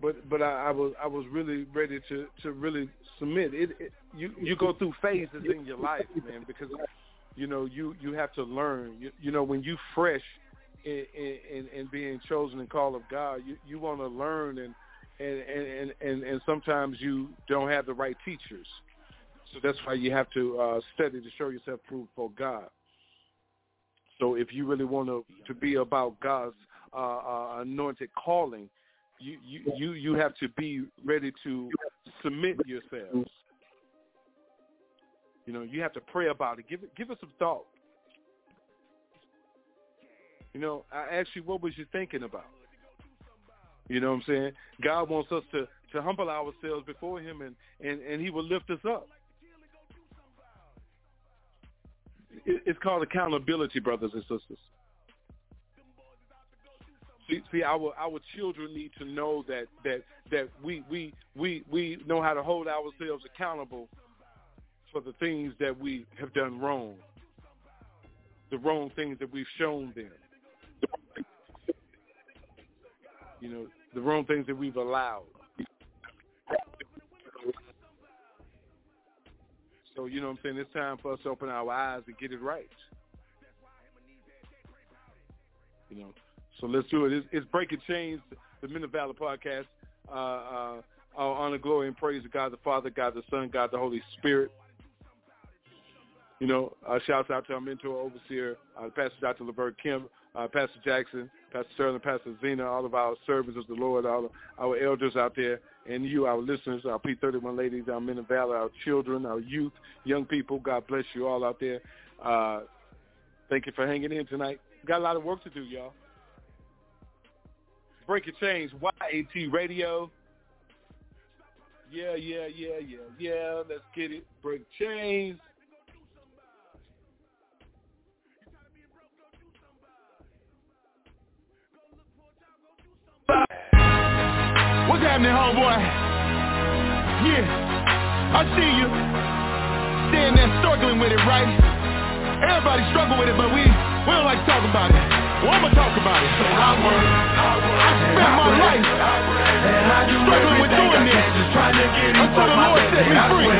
A: But but I, I was I was really ready to to really submit. It, it you you go through phases in your life, man, because you know you you have to learn. You, you know when you fresh in, in in being chosen and called of God, you you want to learn and and, and and and sometimes you don't have the right teachers. So that's why you have to uh, study to show yourself proof for God. So if you really want to to be about God's uh, uh, anointed calling, you, you you have to be ready to submit yourselves. You know, you have to pray about it. Give it give it some thought. You know, I asked you, what was you thinking about? You know what I'm saying? God wants us to, to humble ourselves before him and, and, and he will lift us up. It's called accountability, brothers and sisters. See, see, our our children need to know that that that we we we we know how to hold ourselves accountable for the things that we have done wrong, the wrong things that we've shown them. You know, the wrong things that we've allowed. So, you know what I'm saying? It's time for us to open our eyes and get it right. You know, so let's do it. It's, it's Breaking Chains, the Men of Valor podcast. Uh, uh, honor, glory, and praise to God the Father, God the Son, God the Holy Spirit. You know, uh, shouts out to our mentor, overseer, uh, Pastor Dr. Levert Kim, uh, Pastor Jackson, Pastor Sterling, Pastor Zena, all of our servants of the Lord, all our elders out there, and you, our listeners, our P31 ladies, our men of valor, our children, our youth, young people. God bless you all out there. Uh, thank you for hanging in tonight. Got a lot of work to do, y'all. Break Your Chains, YAT Radio. Yeah, yeah, yeah, yeah, yeah. Let's get it. Break chains.
H: What's happening, homeboy? Yeah, I see you. Standing there struggling with it, right? Everybody struggle with it, but we we don't like to talk about it. Well, I'ma talk about it. So I work, I spent my life struggling with doing this until the Lord set me free.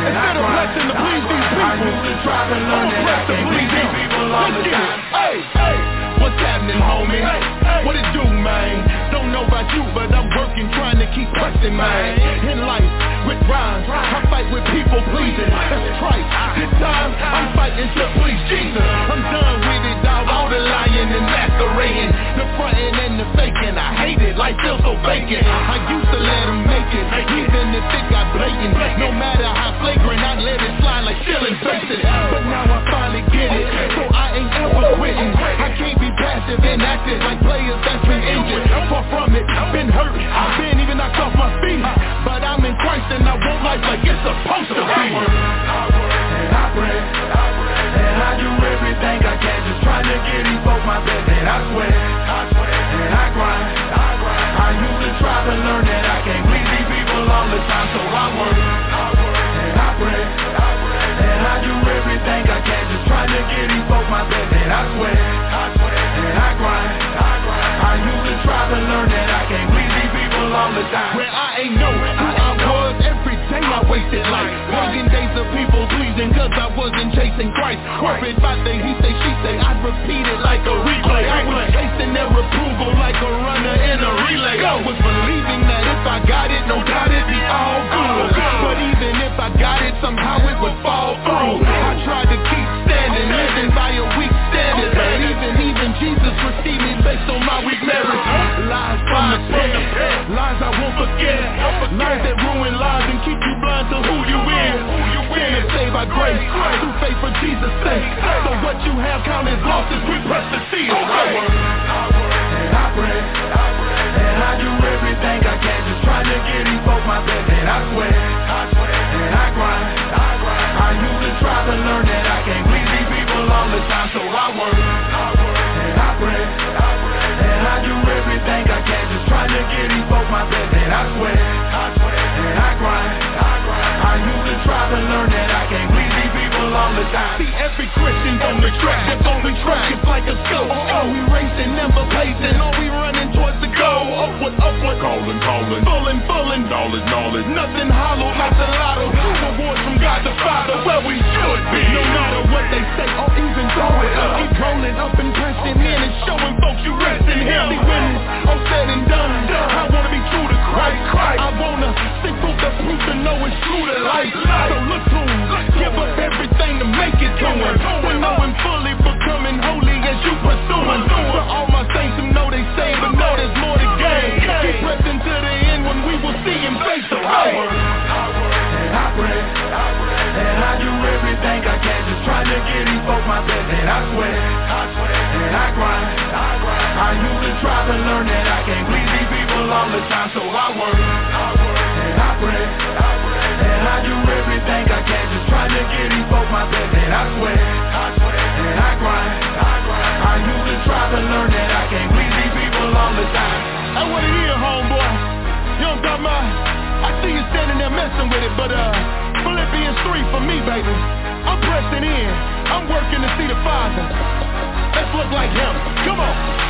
H: Instead of blessing to please these people, I'm a bless to please Him. Let's get it. Hey, hey, what's happening, homie?
D: What it do, man? Don't know about you, but I'm working, trying to keep pressing, man. In life, with rhymes, I fight with people pleasing. That's trite. This time, I'm fighting to please Jesus. I'm done with it, dog. All the lying and masquerading, the fronting and the faking. I hate it, life feels so vacant. I used to let them make it, even if it got blatant. No matter how flagrant, I let it slide like stealing faces. But now I finally get it, so I ain't ever quitting. I can't be passive and active like players that's been injured. Far from it, been hurt, I've been even knocked off my feet. But I'm in Christ and I want life like it's supposed to be.
J: I work, And I pray, and I do everything I can, just trying to get these folks my best. And I swear, I swear, and I grind. I usually try to learn that I can't please these people all the time,
D: so I work. Chasing Christ. Worried about the he say she say I'd repeat it like a replay. I was chasing their approval like a runner in a relay. I was believing that if I got it, no doubt it'd be all good. But even if I got it, somehow it would fall through. I tried to keep standing, living by a weak standard. But even, even Jesus received me based on my weak merits Lies from the pit, lies I won't forget. Lies that saved by grace, through faith for Jesus' sake So what you have lost as we press the seal
J: And I pray, and I do everything I can, just trying to get these folks my best. And I swear, I swear and I grind. I usually try to learn that I can't please these people all the time, so I work. And I pray, I pray, and I do everything I can, just trying to get these folks my best. And I swear, I grind. I usually try to learn that I can't these people all the time.
D: See every Christian's on the track, that's on the track, it's like a scope. Oh, we racing, never pacing, oh, we running towards the goal. Upward, upward,
K: Calling, calling.
D: Fullin', fullin',
K: Knowledge, knowledge.
D: Nothing hollow like the lotto. Rewards from God the Father, where we should be. No matter what they say, or even throw it up. Keep rolling up and pressing in and showing folks you rest in Him See when it's all said and done, I wanna be true to Christ. I wanna see proof the proof to know it's true to life So look to Him, give up everything to make it to Him. know Him. fully, becoming holy as you pursue Him. For all my saints who know they saved, but know there's more to gain. Keep pressing to the end when we will see Him face to face
J: And I pray, and I do everything I can, just trying to get these folks my best. And I swear, I swear, and I grind. I usually try to learn that I can't please these people all the time, so I work. And I pray, and I do everything I can, just trying to get these folks my best. And I swear, and I grind. I usually try to learn that I can't please these people all the time.
D: That's what it is, homeboy. You know what I'm? I see you standing there messing with it, but uh, Philippians 3 for me, baby. I'm pressing in. I'm working to see the Father. Let's look like Him. Come on.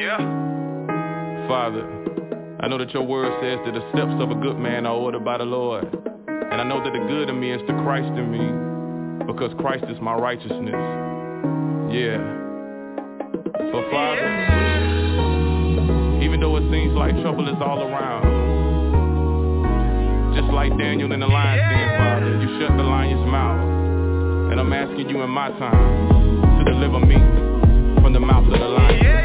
H: Yeah.
I: Father, I know that your word says that the steps of a good man are ordered by the Lord. And I know that the good in me is the Christ in me, because Christ is my righteousness. Yeah. So Father, even though it seems like trouble is all around, just like Daniel in the lion's den, Father, you shut the lion's mouth. And I'm asking you in
L: my time
I: to deliver me from the mouth of the lion.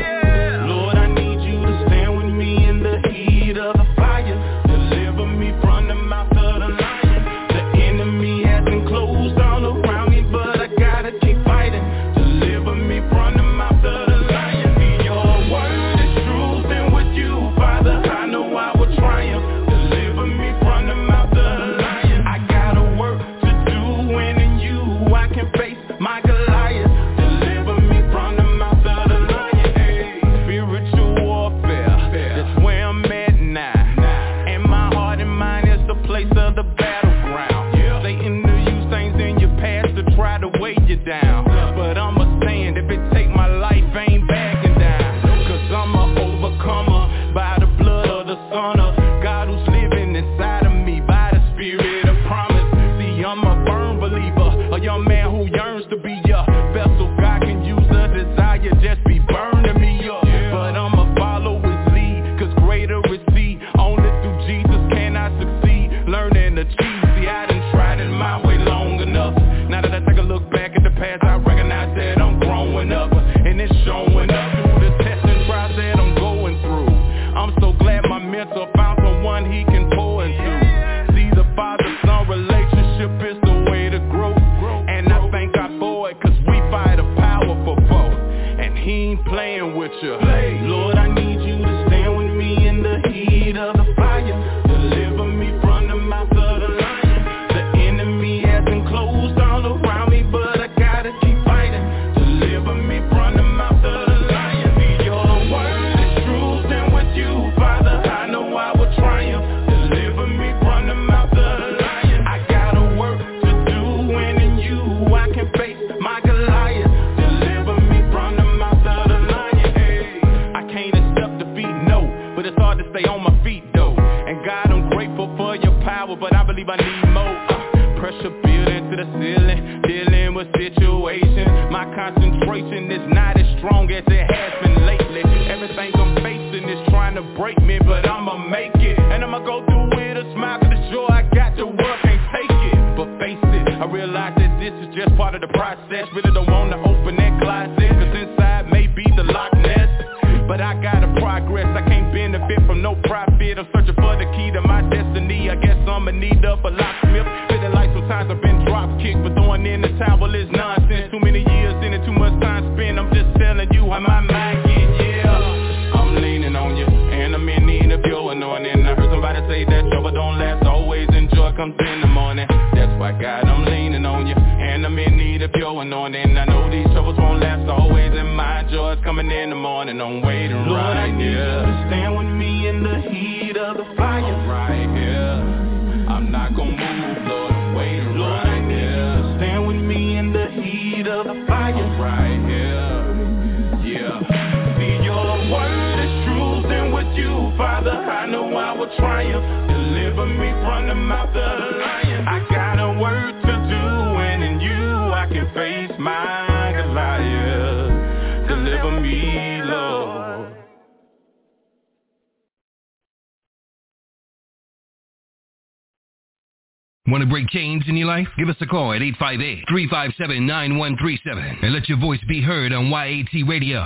G: Want to break chains in your life? Give us a call at 858-357-9137 and let your voice be heard on YAT Radio.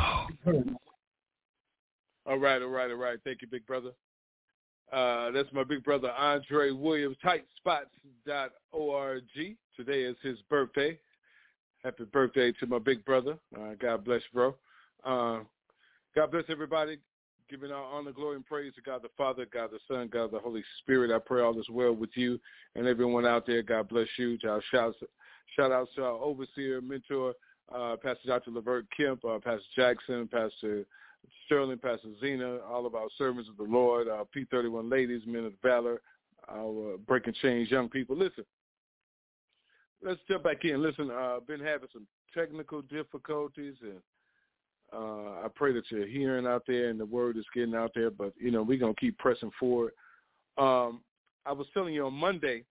A: All right, all right, all right. Thank you, big brother. Uh, that's my big brother Andre Williams, tightspots.org. Today is his birthday. Happy birthday to my big brother. Uh, God bless bro. Uh, God bless everybody. Giving our honor, glory, and praise to God the Father, God the Son, God the Holy Spirit. I pray all is well with you and everyone out there. God bless you. Shout, shout out to our overseer, mentor, uh, Pastor Dr. Levert Kemp, uh, Pastor Jackson, Pastor Sterling, Pastor Zena, all of our servants of the Lord, our P31 ladies, men of valor, our breaking chains young people. Listen, let's jump back in. Listen, I've uh, been having some technical difficulties, and uh, I pray that you're hearing out there and the word is getting out there. But you know, we're gonna keep pressing forward. Um, I was telling you on Monday.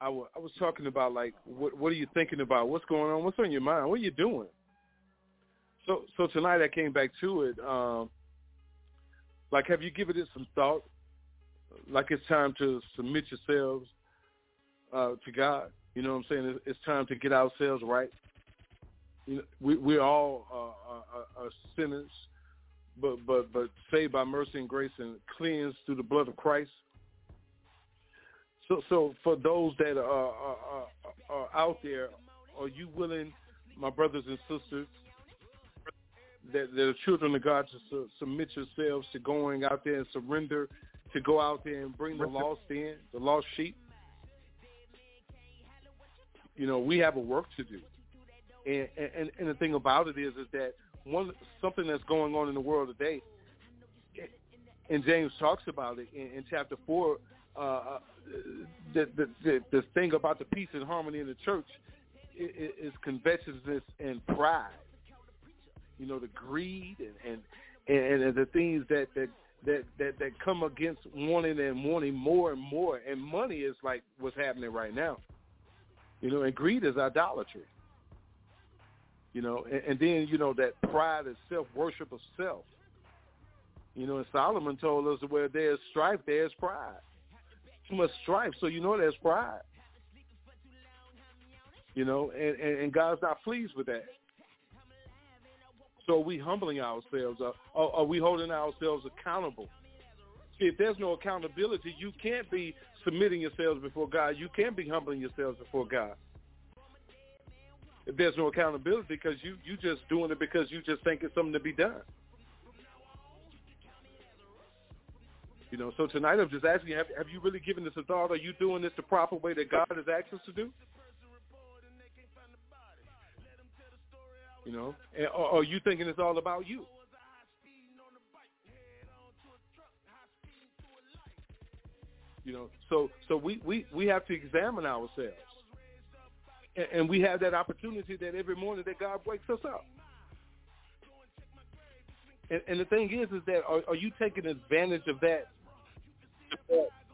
A: I, w- I was talking about like what what are you thinking about? What's going on? What's on your mind? What are you doing? So so tonight I came back to it. Um, like, have you given it some thought? Like it's time to submit yourselves uh, to God. You know what I'm saying? It's time to get ourselves right. You know, we we're all uh, are, are sinners, but but but saved by mercy and grace and cleansed through the blood of Christ. So so for those that are, are, are, are out there, are you willing, my brothers and sisters, that, that are children of God to su- submit yourselves to going out there and surrender to go out there and bring the lost in, the lost sheep? You know, we have a work to do. And, and and the thing about it is, is that one something that's going on in the world today, and James talks about it in, in chapter four. Uh, the, the the the thing about the peace and harmony in the church is covetousness and pride. You know, the greed and and, and the things that that that that that come against wanting and wanting more and more. And money is like what's happening right now. You know, and greed is idolatry. You know, and, and then you know that pride is self worship of self. You know, and Solomon told us where there's strife, there's pride. Too much strife, so you know there's pride. You know, and, and, and God's not pleased with that. So are we humbling ourselves? Are, are we holding ourselves accountable? See, if there's no accountability, you can't be submitting yourselves before God. You can't be humbling yourselves before God. If there's no accountability, because you you just doing it because you just think it's something to be done. You know, so tonight I'm just asking you, have, have you really given this a thought? Are you doing this the proper way that God has asked us to do? You know, and, or are you thinking it's all about you? You know, so so we we we have to examine ourselves, and, we have that opportunity that every morning that God wakes us up. And, and the thing is, is that are, are you taking advantage of that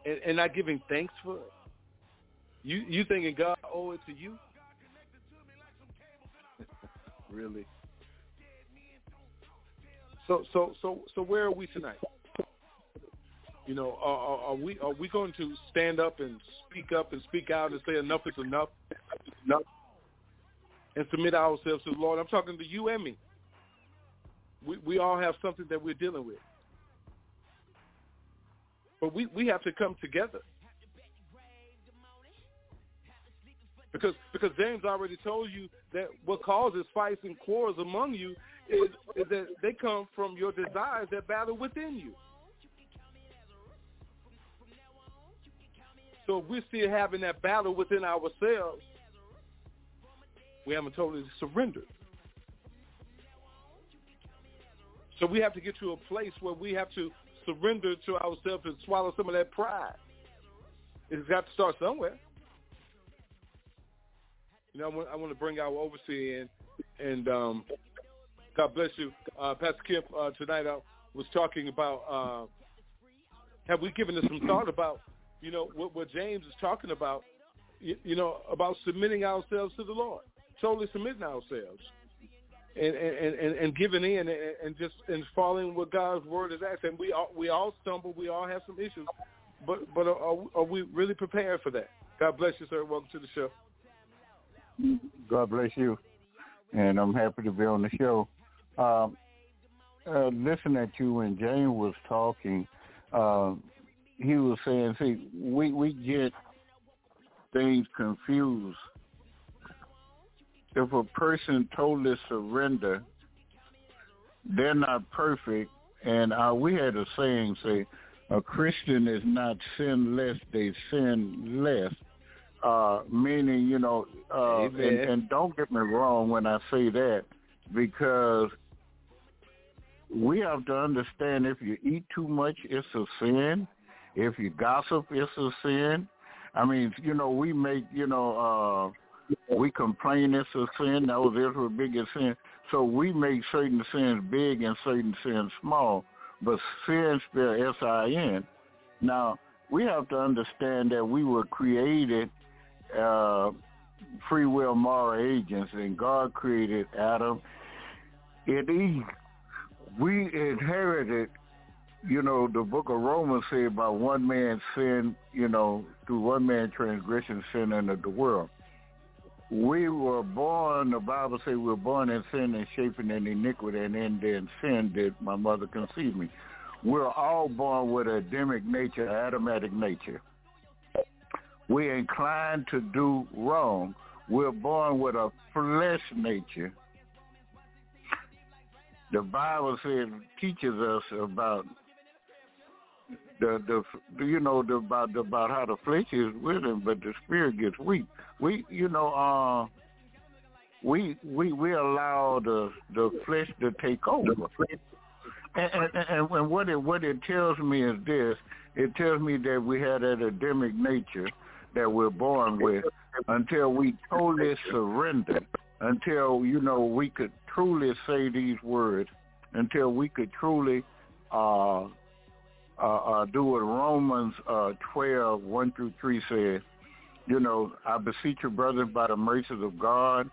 A: and, and not giving thanks for it? You you thinking God owe it to you? really. So so so so where are we tonight? You know, are, are we are we going to stand up and speak up and speak out and say enough is enough, enough, and submit ourselves to the Lord? I'm talking to you and me. We we all have something that we're dealing with, but we we have to come together. Because because James already told you that what causes fights and quarrels among you is, is that they come from your desires that battle within you. So if we're still having that battle within ourselves, we haven't totally surrendered. So we have to get to a place where we have to surrender to ourselves and swallow some of that pride. It's got to start somewhere. You know, I want, I want to bring our overseer in, and um, God bless you, uh, Pastor Kemp. Uh, tonight I was talking about. Uh, have we given us some thought about, you know, what, what James is talking about? You, you know, about submitting ourselves to the Lord, totally submitting ourselves, and and, and, and giving in, and, and just and following what God's word is asking. We all we all stumble, we all have some issues, but but are, are we really prepared for that? God bless you, sir. Welcome to the show.
M: God bless you. And I'm happy to be on the show. Um, uh, listening to you when James was talking, uh, he was saying, see, we, we get things confused. If a person totally surrender, they're not perfect. And uh, we had a saying say, a Christian is not sinless, they sin less uh, meaning, you know, uh, and, and don't get me wrong when I say that, because we have to understand if you eat too much, it's a sin. If you gossip, it's a sin. I mean, you know, we make, you know, uh, we complain it's a sin. That was Israel's biggest sin. So we make certain sins big and certain sins small. But sin spell S-I-N. Now, we have to understand that we were created uh, free will moral agents, and God created Adam and Eve. We inherited, you know, the book of Romans say about one man's sin, you know, through one man's transgression, sin into the world. We were born, the Bible says we were born in sin and shaping in iniquity, and in then sin did my mother conceive me. We're all born with a Adamic nature, automatic nature. We're inclined to do wrong. We're born with a flesh nature. The Bible says teaches us about the the you know the, about about how the flesh is willing, but the spirit gets weak. We you know uh we we we allow the the flesh to take over. And, and, and, what it what it tells me is this: it tells me that we had that Adamic nature, that we're born with. until we totally surrender, until, you know, we could truly say these words, until we could truly uh, uh, uh, do what Romans uh, 12, 1 through 3 says. You know, I beseech you, brothers, by the mercies of God,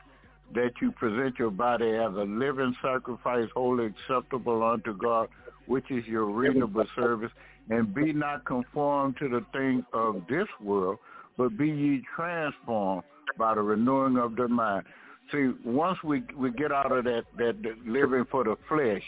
M: that you present your body as a living sacrifice, wholly acceptable unto God, which is your reasonable service, and be not conformed to the things of this world, but be ye transformed by the renewing of the mind. See, once we we get out of that, that living for the flesh,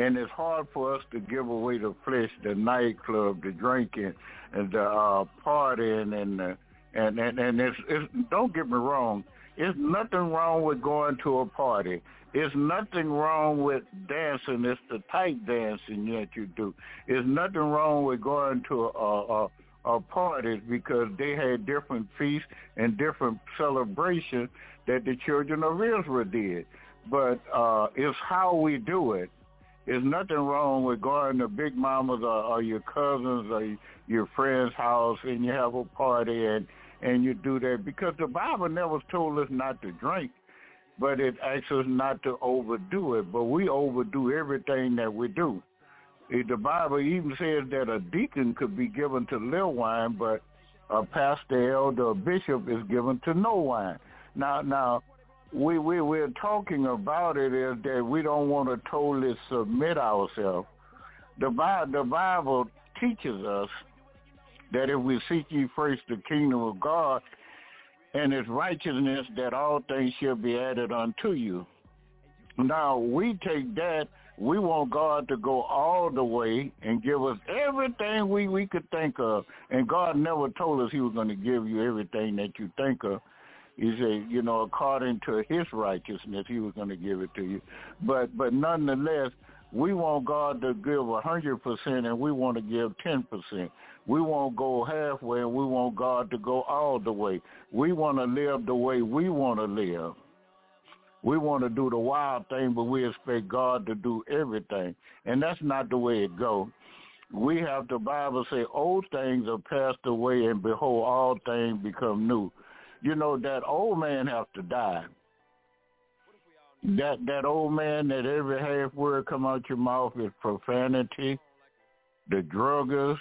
M: and it's hard for us to give away the flesh, the nightclub, the drinking, and the uh, partying, and the, and and and it's, it's don't get me wrong, it's nothing wrong with going to a party. It's nothing wrong with dancing. It's the type dancing that you do. It's nothing wrong with going to a, a, a parties because they had different feasts and different celebrations that the children of Israel did. But uh, it's how we do it. There's nothing wrong with going to Big Mama's or, or your cousins or your friend's house and you have a party and and you do that because the Bible never told us not to drink, but it asks us not to overdo it. But we overdo everything that we do. The Bible even says that a deacon could be given to little wine, but a pastor, elder, a bishop is given to no wine. Now, now, we we we're talking about it is that we don't want to totally submit ourselves. The Bible, the Bible teaches us that if we seek ye first the kingdom of God and his righteousness, that all things shall be added unto you. Now, we take that, we want God to go all the way and give us everything we, we could think of. And God never told us he was going to give you everything that you think of. He said, you know, according to his righteousness, he was going to give it to you. But but nonetheless, we want God to give a hundred percent, and we want to give ten percent. We won't go halfway, and we want God to go all the way. We want to live the way we want to live. We want to do the wild thing, but we expect God to do everything, and that's not the way it goes. We have the Bible say, "Old things are passed away, and behold, all things become new." You know that old man has to die. That that old man that every half word come out your mouth is profanity. The druggers,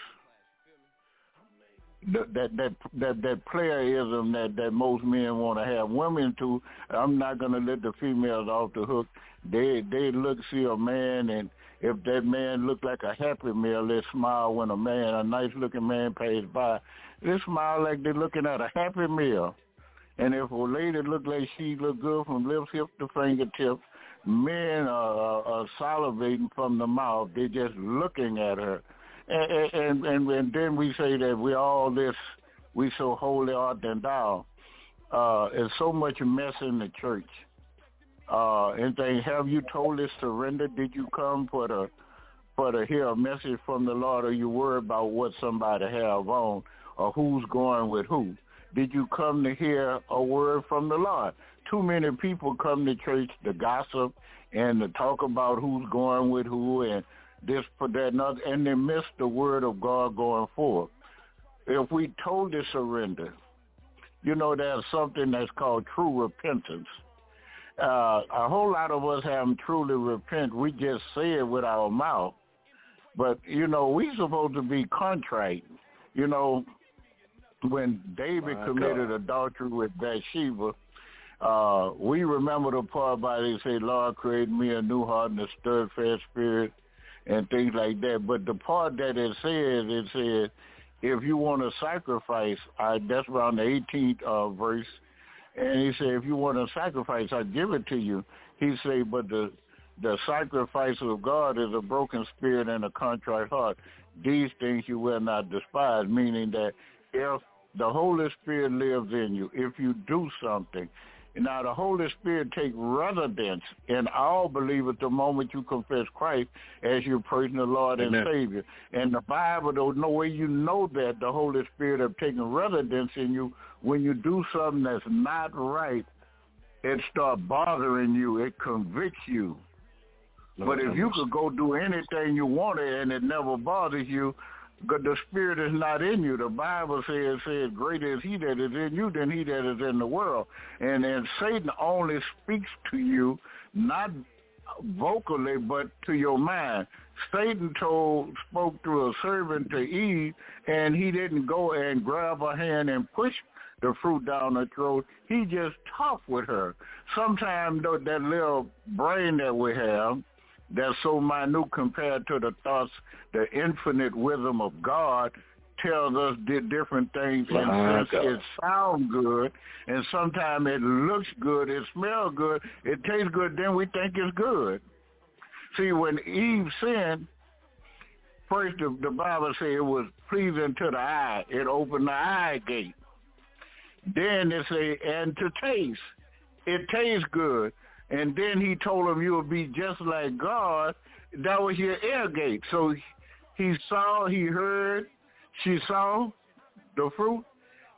M: that that that that playerism that that most men want to have women to. I'm not going to let the females off the hook. They they look see a man and if that man look like a happy meal, they smile when a man, a nice looking man pays by. They smile like they're looking at a happy meal. And if a lady look like she look good from lips, hips to fingertips, men are, are salivating from the mouth. They're just looking at her. And, and, and, and then we say that we all this, we so holy art than thou. Uh, there's so much mess in the church. Uh, and they have you totally surrendered? Did you come for the for to hear a message from the Lord, or you worry about what somebody have on, or who's going with who? Did you come to hear a word from the Lord? Too many people come to church to gossip and to talk about who's going with who and this, for that, and, other, and they miss the word of God going forth. If we totally surrender, you know, there's something that's called true repentance. Uh, a whole lot of us haven't truly repent. We just say it with our mouth. But, you know, we supposed to be contrite. You know, when David My committed God. adultery with Bathsheba, uh, we remember the part by they say, Lord, create me a new heart and a steadfast spirit and things like that. But the part that it says, it says, if you want to sacrifice, I, that's around the 18th uh, verse, and he said, if you want to sacrifice, I give it to you. He said, but the the sacrifice of God is a broken spirit and a contrite heart. These things you will not despise, meaning that if the Holy Spirit lives in you, if you do something, now the Holy Spirit take residence in all believers the moment you confess Christ as your personal Lord Amen. and Savior. And the Bible, though, no way you know that the Holy Spirit have taken residence in you when you do something that's not right. It start bothering you. It convicts you. But if you could go do anything you wanted and it never bothers you, the spirit is not in you. The Bible says, says, greater is he that is in you than he that is in the world. And then Satan only speaks to you, not vocally, but to your mind. Satan told, spoke through a servant to Eve, and he didn't go and grab her hand and push the fruit down her throat. He just talked with her. Sometimes that little brain that we have, that's so minute compared to the thoughts, the infinite wisdom of God, tells us different things and since it sounds good and sometimes it looks good, it smells good, it tastes good, then we think it's good. See, when Eve sinned, first the, the Bible says it was pleasing to the eye. It opened the eye gate. Then it say, and to taste. It tastes good. And then he told him you will be just like God. That was your air gate. So he saw, he heard, she saw the fruit,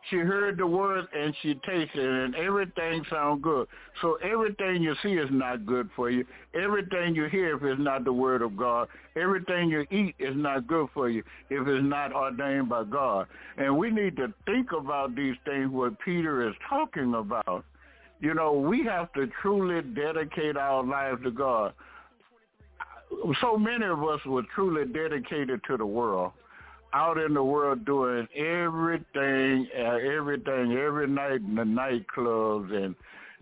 M: she heard the word and she tasted it and everything sound good. So everything you see is not good for you. Everything you hear if it's not the word of God. Everything you eat is not good for you if it's not ordained by God. And we need to think about these things what Peter is talking about. You know, we have to truly dedicate our lives to God. So many of us were truly dedicated to the world out in the world doing everything, uh, everything every night in the nightclubs and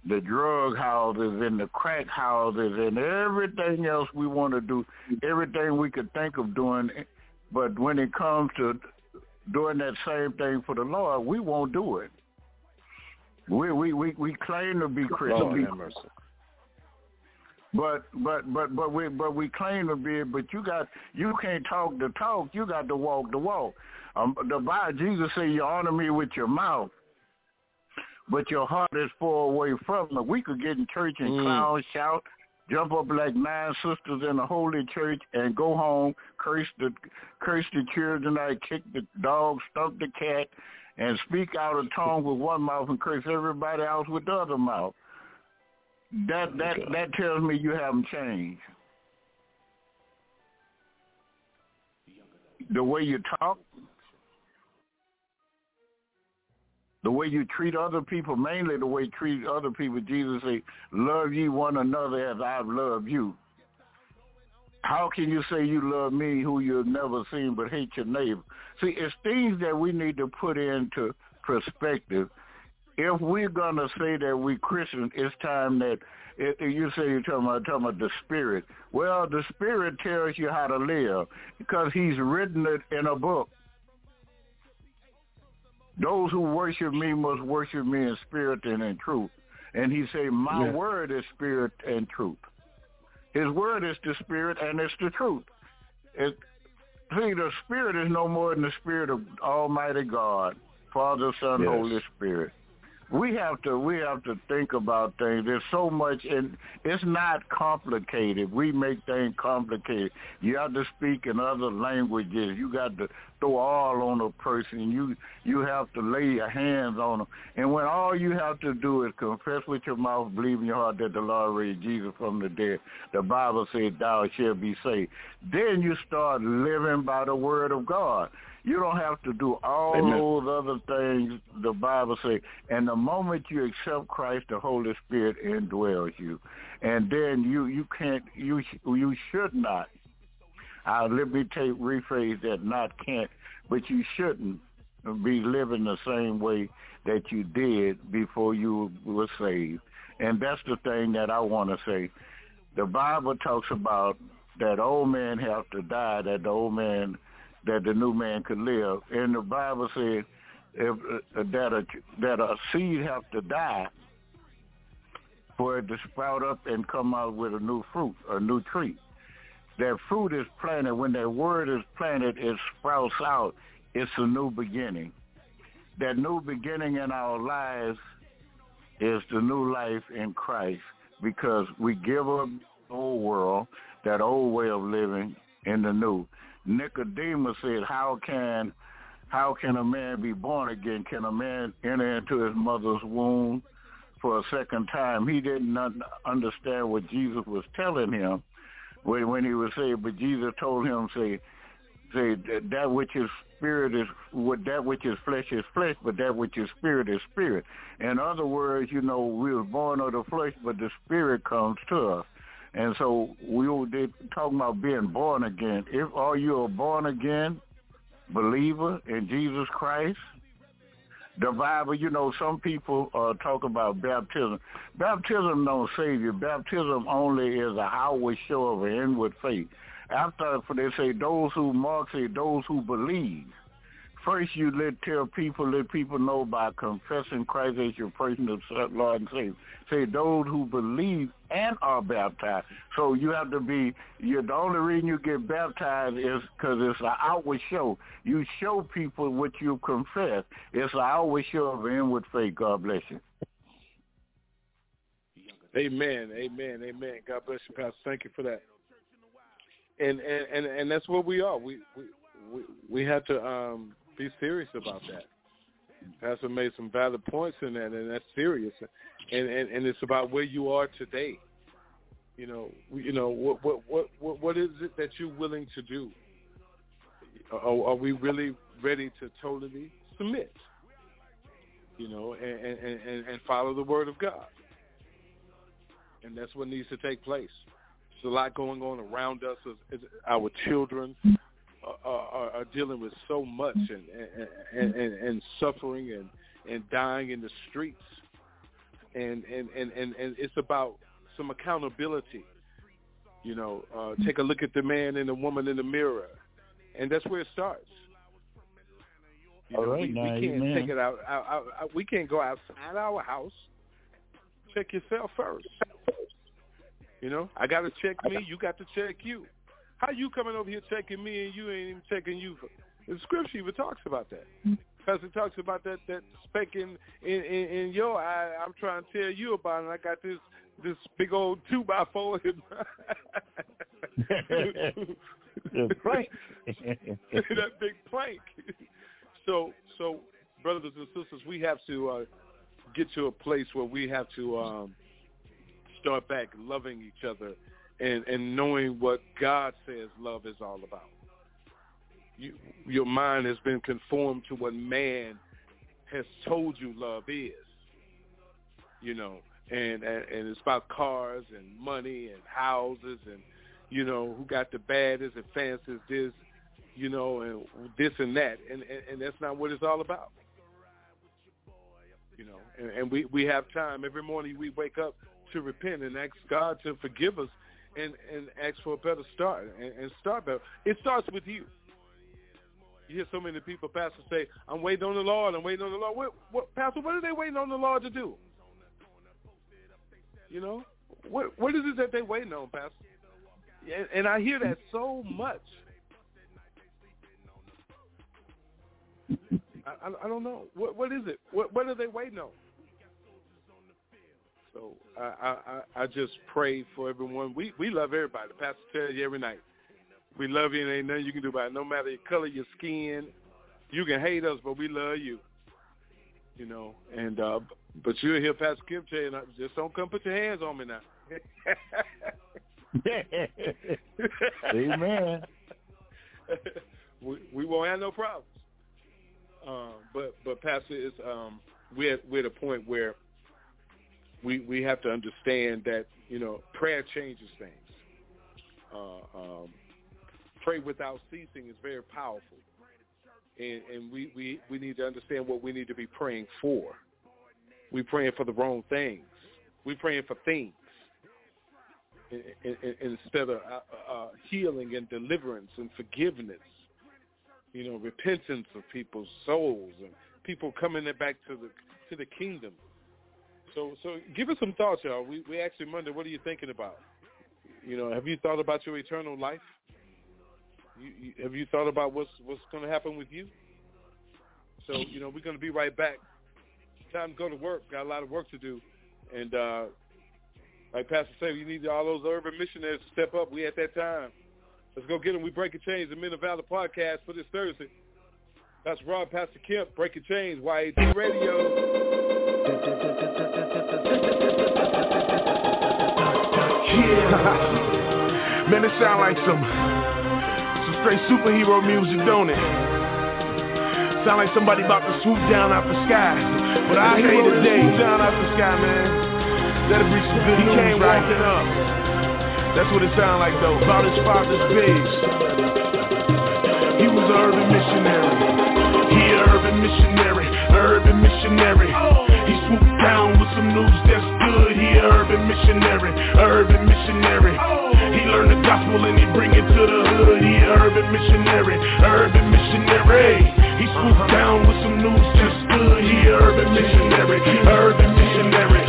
M: the drug houses and the crack houses and everything else we want to do, everything we could think of doing. But when it comes to doing that same thing for the Lord, we won't do it. We we we, we claim to be Christian. But but but but we but we claim to be but you got you can't talk the talk, you got to walk the walk. Um, the Bible Jesus said you honor me with your mouth, but your heart is far away from me. We could get in church and mm. clown, shout, jump up like nine sisters in the holy church and go home, curse the curse the children, I kick the dog, stomp the cat, and speak out of tongue with one mouth and curse everybody else with the other mouth. That oh that okay. that tells me you haven't changed. The way you talk, the way you treat other people, mainly the way you treat other people. Jesus said, "Love ye one another as I've loved you." How can you say you love me who you've never seen but hate your neighbor? See, it's things that we need to put into perspective if we're gonna say that we Christians, it's time that it, you say you're talking about, talking about the Spirit. Well, the Spirit tells you how to live because He's written it in a book. Those who worship me must worship me in spirit and in truth. And He said, my yeah. word is spirit and truth. His word is the spirit and it's the truth. It, see, the spirit is no more than the spirit of Almighty God, Father, Son, yes. Holy Spirit we have to we have to think about things. There's so much, and it's not complicated. We make things complicated. You have to speak in other languages. You got to throw all on a person. You you have to lay your hands on them. And when all you have to do is confess with your mouth, believe in your heart that the Lord raised Jesus from the dead, the Bible says thou shalt be saved. Then you start living by the word of God. You don't have to do all Amen. those other things the Bible says. And the moment you accept Christ, the Holy Spirit indwells you, and then you you can't you you should not. Uh, let me take rephrase that not can't, but you shouldn't be living the same way that you did before you were saved. And that's the thing that I want to say. The Bible talks about that old man have to die, that the old man that the new man could live. And the Bible said if, uh, that a that a seed have to die for it to sprout up and come out with a new fruit, a new tree. That fruit is planted. When that word is planted, it sprouts out. It's a new beginning. That new beginning in our lives is the new life in Christ because we give up the old world, that old way of living, in the new. Nicodemus said, how can how can a man be born again? Can a man enter into his mother's womb for a second time? He didn't understand what Jesus was telling him when, when he was saying, but Jesus told him, say, Say that which is spirit is what that which is flesh is flesh, but that which is spirit is spirit. In other words, you know, we were born of the flesh, but the spirit comes to us. And so we were talking about being born again. If are you a born again believer in Jesus Christ? The Bible, you know, some people uh, talk about baptism. Baptism don't save you. Baptism only is a outward show of an inward faith. After they say those who mark say those who believe. First, you let tell people, let people know by confessing Christ as your personal Lord and Savior. Say those who believe and are baptized. So you have to be. you the only reason you get baptized is because it's an outward show. You show people what you confess. It's an outward show of inward faith. God bless you.
A: Amen. Amen. Amen. God bless you, Pastor. Thank you for that. And and and, and that's what we are. We we we, we have to um be serious about that. Pastor made some valid points in that, and that's serious. And and, and it's about where you are today. You know, you know what what what what, what is it that you're willing to do? Are, are we really ready to totally submit? You know, and, and and and follow the word of God. And that's what needs to take place. There's a lot going on around us. as Our children are, are dealing with so much and and, and, and suffering and, and dying in the streets, and and, and, and and it's about some accountability. You know, uh, take a look at the man and the woman in the mirror, and that's where it starts. You know,
M: right,
A: we,
M: now,
A: we can't
M: amen.
A: take it out, out, out, out. We can't go outside our house. Check yourself first. You know, I got to check me. You got to check you. How you coming over here checking me and you ain't even checking you? The scripture even talks about that. Because it talks about that that speck in, in in in your eye. I'm trying to tell you about it. I got this this big old two by four in
M: the plank.
A: that big plank. So so brothers and sisters, we have to uh, get to a place where we have to um, start back loving each other and and knowing what God says love is all about. You, your mind has been conformed to what man has told you love is. You know, and and, and it's about cars and money and houses and you know who got the baddest and fanciest this, you know, and this and that, and and, and that's not what it's all about. You know, and, and we we have time every morning. We wake up to repent and ask God to forgive us and and ask for a better start and, and start better. It starts with you. You hear so many people, pastors say, "I'm waiting on the Lord. I'm waiting on the Lord." What, what, Pastor? What are they waiting on the Lord to do? You know, what what is it that they waiting on, Pastor? And, and I hear that so much. I, I, I don't know. What what is it? What what are they waiting on? So I, I, I just pray for everyone. We we love everybody. The pastor tells you every night. We love you and ain't nothing you can do about it. No matter your color, your skin, you can hate us, but we love you. You know, and uh but you'll hear Pastor Kemp tell you, just don't come put your hands on me now.
M: Amen.
A: we we won't have no problems. Um, but but Pastor is um, we're we're at a point where we we have to understand that you know prayer changes things. Uh, um, pray without ceasing is very powerful, and and we, we we need to understand what we need to be praying for. We praying for the wrong things. We praying for things in, in, in, instead of uh, uh, healing and deliverance and forgiveness. You know, repentance of people's souls and people coming back to the to the kingdom. So, so give us some thoughts, y'all. We we you Monday, what are you thinking about? You know, have you thought about your eternal life? You, you, have you thought about what's what's going to happen with you? So, you know, we're going to be right back. Time to go to work. Got a lot of work to do, and uh, like Pastor said, you need all those urban missionaries to step up. We at that time. Let's go get them. We break a change. The Men of Valor podcast for this Thursday. That's Rob Pastor Kemp, Breaking Chains, YAT
C: Yeah. Man, it sound like some some straight superhero music, don't it? Sound like somebody about to swoop down out the sky. But I say today, swoop down out the sky, man. That'll be some good he news, came right? walking up. That's what it sound like though. About his father's pigs. He was an urban missionary. He an urban missionary, urban missionary. He swooped down with some news that's good. He an urban missionary, urban missionary. He learned the gospel and he bring it to the hood. He an urban missionary, urban missionary. He swooped down with some news just good. He a urban missionary, urban missionary.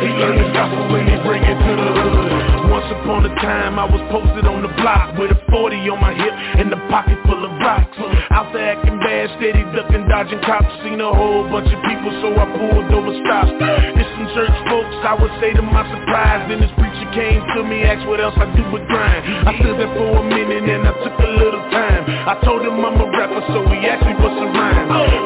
C: He learned the gospel and he bring it to the hood. Once upon a time I was posted on the block with a 40 on my hip and a pocket full of rocks. Out there acting bad, steady ducking, dodging cops. Seen a whole bunch of people, so I pulled over stops. It's some church folks, I would say to my surprise. Then this preacher came to me, asked what else I do but grind. I stood there for a minute and I took a little time. I told him I'm a rapper, so he asked me what's a rhyme.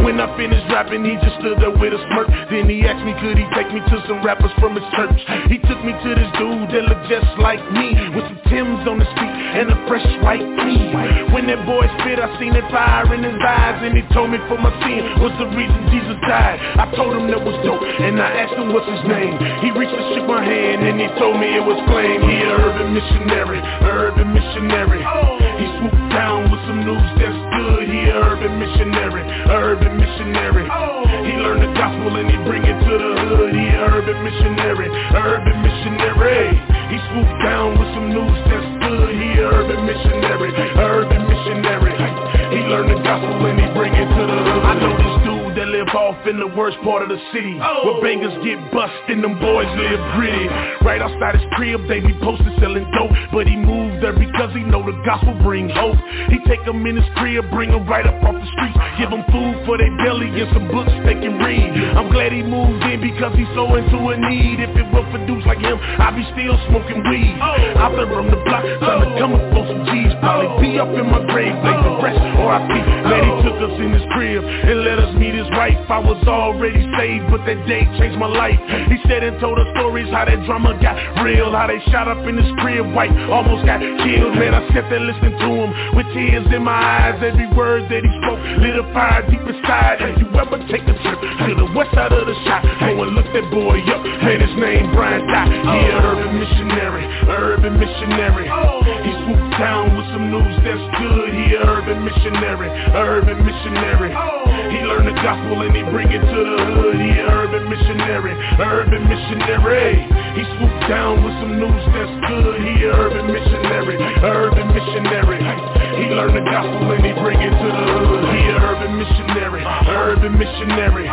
C: When I finished rapping, he just stood there with a smirk. Then he asked me, could he take me to some rappers from his church? He took me to this dude that looked just like me, with some Timbs on his feet and a fresh white tee. When that boy spit, I seen that fire in his eyes, and he told me for my sin was the reason Jesus died. I told him that was dope, and I asked him what's his name. He reached and shook my hand, and he told me it was Flame. He a urban missionary, urban missionary. He swooped down with some news that's good. He a urban missionary, urban missionary. He learned the gospel and he bring it to the hood. He a urban missionary, urban missionary. He swooped down with some news that's good. He a urban missionary, urban missionary. He learned the gospel and he bring it to the hood. I know this off in the worst part of the city. Oh. Where bangers get bust and them boys live gritty. Right outside his crib, they be posted selling dope. But he moved there because he know the gospel bring hope. He take them in his crib, bring them right up off the streets. Give them food for their belly and some books they can read. I'm glad he moved in because he's so into a need. If it were for dudes like him, I'd be still smoking weed. Out there on the block, trying to oh. come up on some G's. Probably be up in my grave, late to oh. rest, or I be Glad he took us in his crib and let us meet his wife I was already saved, but that day changed my life. He said and told us stories how that drama got real. How they shot up in his crib, white almost got killed. Man, I sat there listening to him with tears in my eyes. Every word that he spoke lit a fire deep inside. Have you ever take a trip to the west side of the shot? Go and look that boy up, man, his name Brian Dot He an oh. urban missionary, urban missionary. He swooped down with some news that's good. He an urban missionary, urban missionary oh. He learned the gospel and he bring it to the hood. He an urban missionary, urban missionary. He swooped down with some news that's good. He an urban missionary, urban missionary. He learned the gospel and he bring it to the hood. He an urban missionary, urban missionary.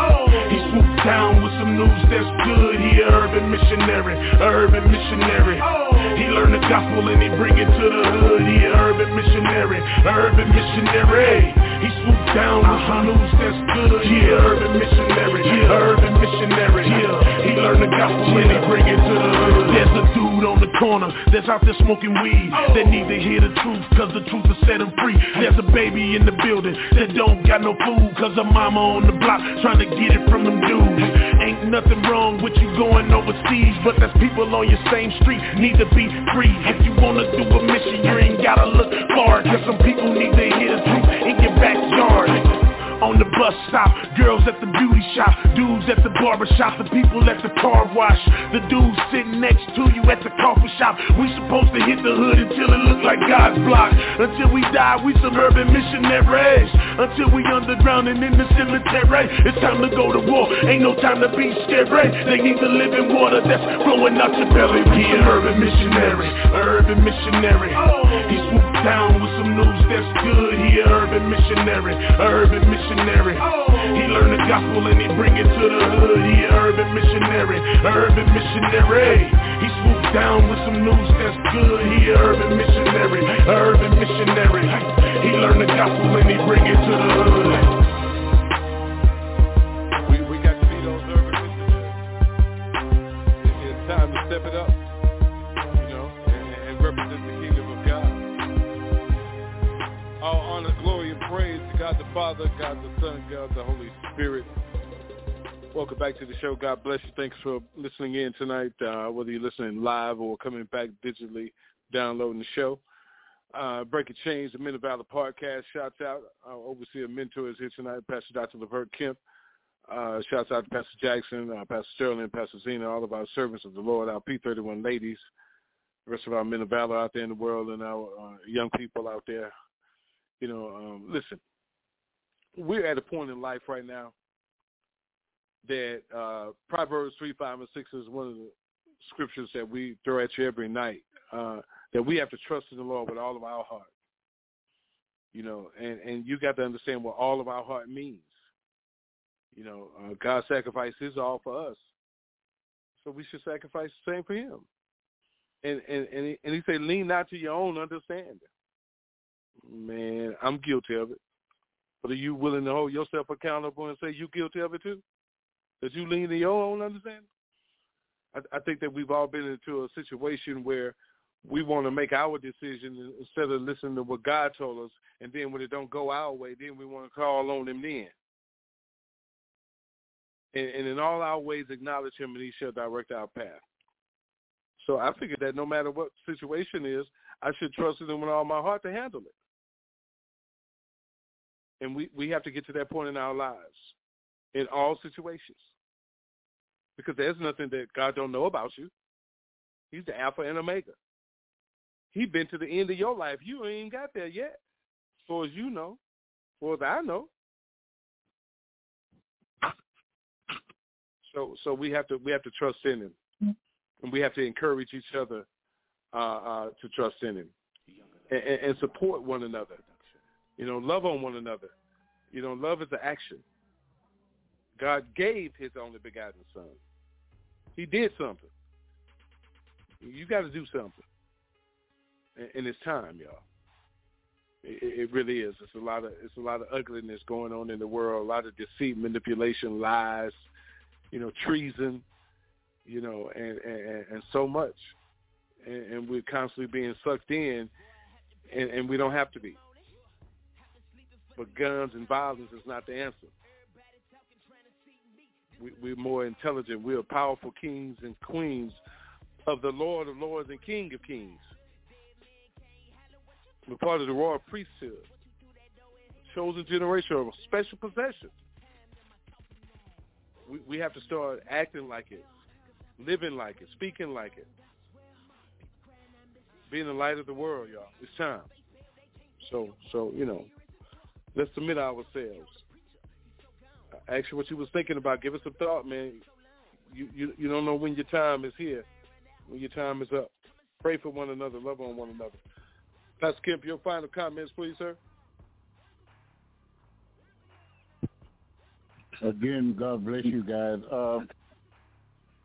C: He swooped down with some news that's good. He an urban missionary, urban missionary. He learned the gospel and he bring it to the hood. He an urban missionary, urban missionary. Down with some news that's good. He an urban missionary, yeah, urban missionary. Yeah, He learned the gospel and he bring it to the hood. There's a dude on the corner that's out there smoking weed They need to hear the truth cause the truth will set him free. There's a baby in the building that don't got no food cause her mama on the block trying to get it from them dudes. Ain't nothing wrong with you going overseas, but there's people on your same street need to be free. If you wanna do a mission, you ain't gotta look far cause some people need to hear the truth in your backyard. Bus stop, girls at the beauty shop, dudes at the barber shop, the people at the car wash, the dudes sitting next to you at the coffee shop. We supposed to hit the hood until it look like God's block. Until we die, we suburban missionaries. Until we underground and in the cemetery. It's time to go to war, ain't no time to be scared. They need the living water that's flowing out your belly. Be an urban missionary, urban missionary. He swooped down with some news that's good. He an urban missionary, urban missionary He learned the gospel and he bring it to the hood. He an urban missionary, urban missionary. He swooped down with some news that's good. He an urban missionary, urban missionary. He learned the gospel and he bring it to the hood.
A: Step it up, you know, and, and represent the God the Father, God the Son, God the Holy Spirit. Welcome back to the show. God bless you. Thanks for listening in tonight, uh, whether you're listening live or coming back digitally, downloading the show. Uh, Breaking Chains, the Men of Valor podcast. Shouts out. Our overseer mentor is here tonight, Pastor Dr. Levert Kemp. Uh, shouts out to Pastor Jackson, uh, Pastor Sterling, Pastor Zena, all of our servants of the Lord, our P31 ladies, the rest of our men of valor out there in the world, and our uh, young people out there. You know, um, listen, we're at a point in life right now that uh, Proverbs 3, 5, and 6 is one of the scriptures that we throw at you every night, uh, that we have to trust in the Lord with all of our heart. You know, and, and you got to understand what all of our heart means. You know, uh, God sacrificed his all for us. So we should sacrifice the same for him. And and and he, and he said, lean not to your own understanding. Man, I'm guilty of it. But are you willing to hold yourself accountable and say you guilty of it too? That you lean to your own understanding? I, I think that we've all been into a situation where we want to make our decision instead of listening to what God told us, and then when it don't go our way, then we want to call on Him then. And, and in all our ways acknowledge Him, and He shall direct our path. So I figured that no matter what situation is, I should trust Him with all my heart to handle it. And we, we have to get to that point in our lives, in all situations because there's nothing that God don't know about you. He's the Alpha and Omega. He's been to the end of your life. You ain't got there yet, as far as you know, as far as I know. So, so we have to we have to trust in Him, and we have to encourage each other uh, uh, to trust in Him, and, and support one another. You know, love on one another. You know, love is an action. God gave His only begotten Son. He did something. You got to do something, and it's time, y'all. It, really is. It's a lot of it's a lot of ugliness going on in the world. A lot of deceit, manipulation, lies, you know, treason, you know, and and, and so much, and, and we're constantly being sucked in, and, and we don't have to be. Guns and violence is not the answer we, are more intelligent. We are powerful kings and queens of the Lord of Lords and King of Kings. We're part of the royal priesthood, chosen generation of a special possession. We, we have to start acting like it, living like it, speaking like it, being the light of the world, y'all. It's time. So, so you know, let's submit ourselves ask you what you was thinking about. Give us some thought, man. You you you don't know when your time is here, when your time is up. Pray for one another, love on one another. Pastor Kemp, your final comments, please, sir.
M: Again, God bless you guys. Uh,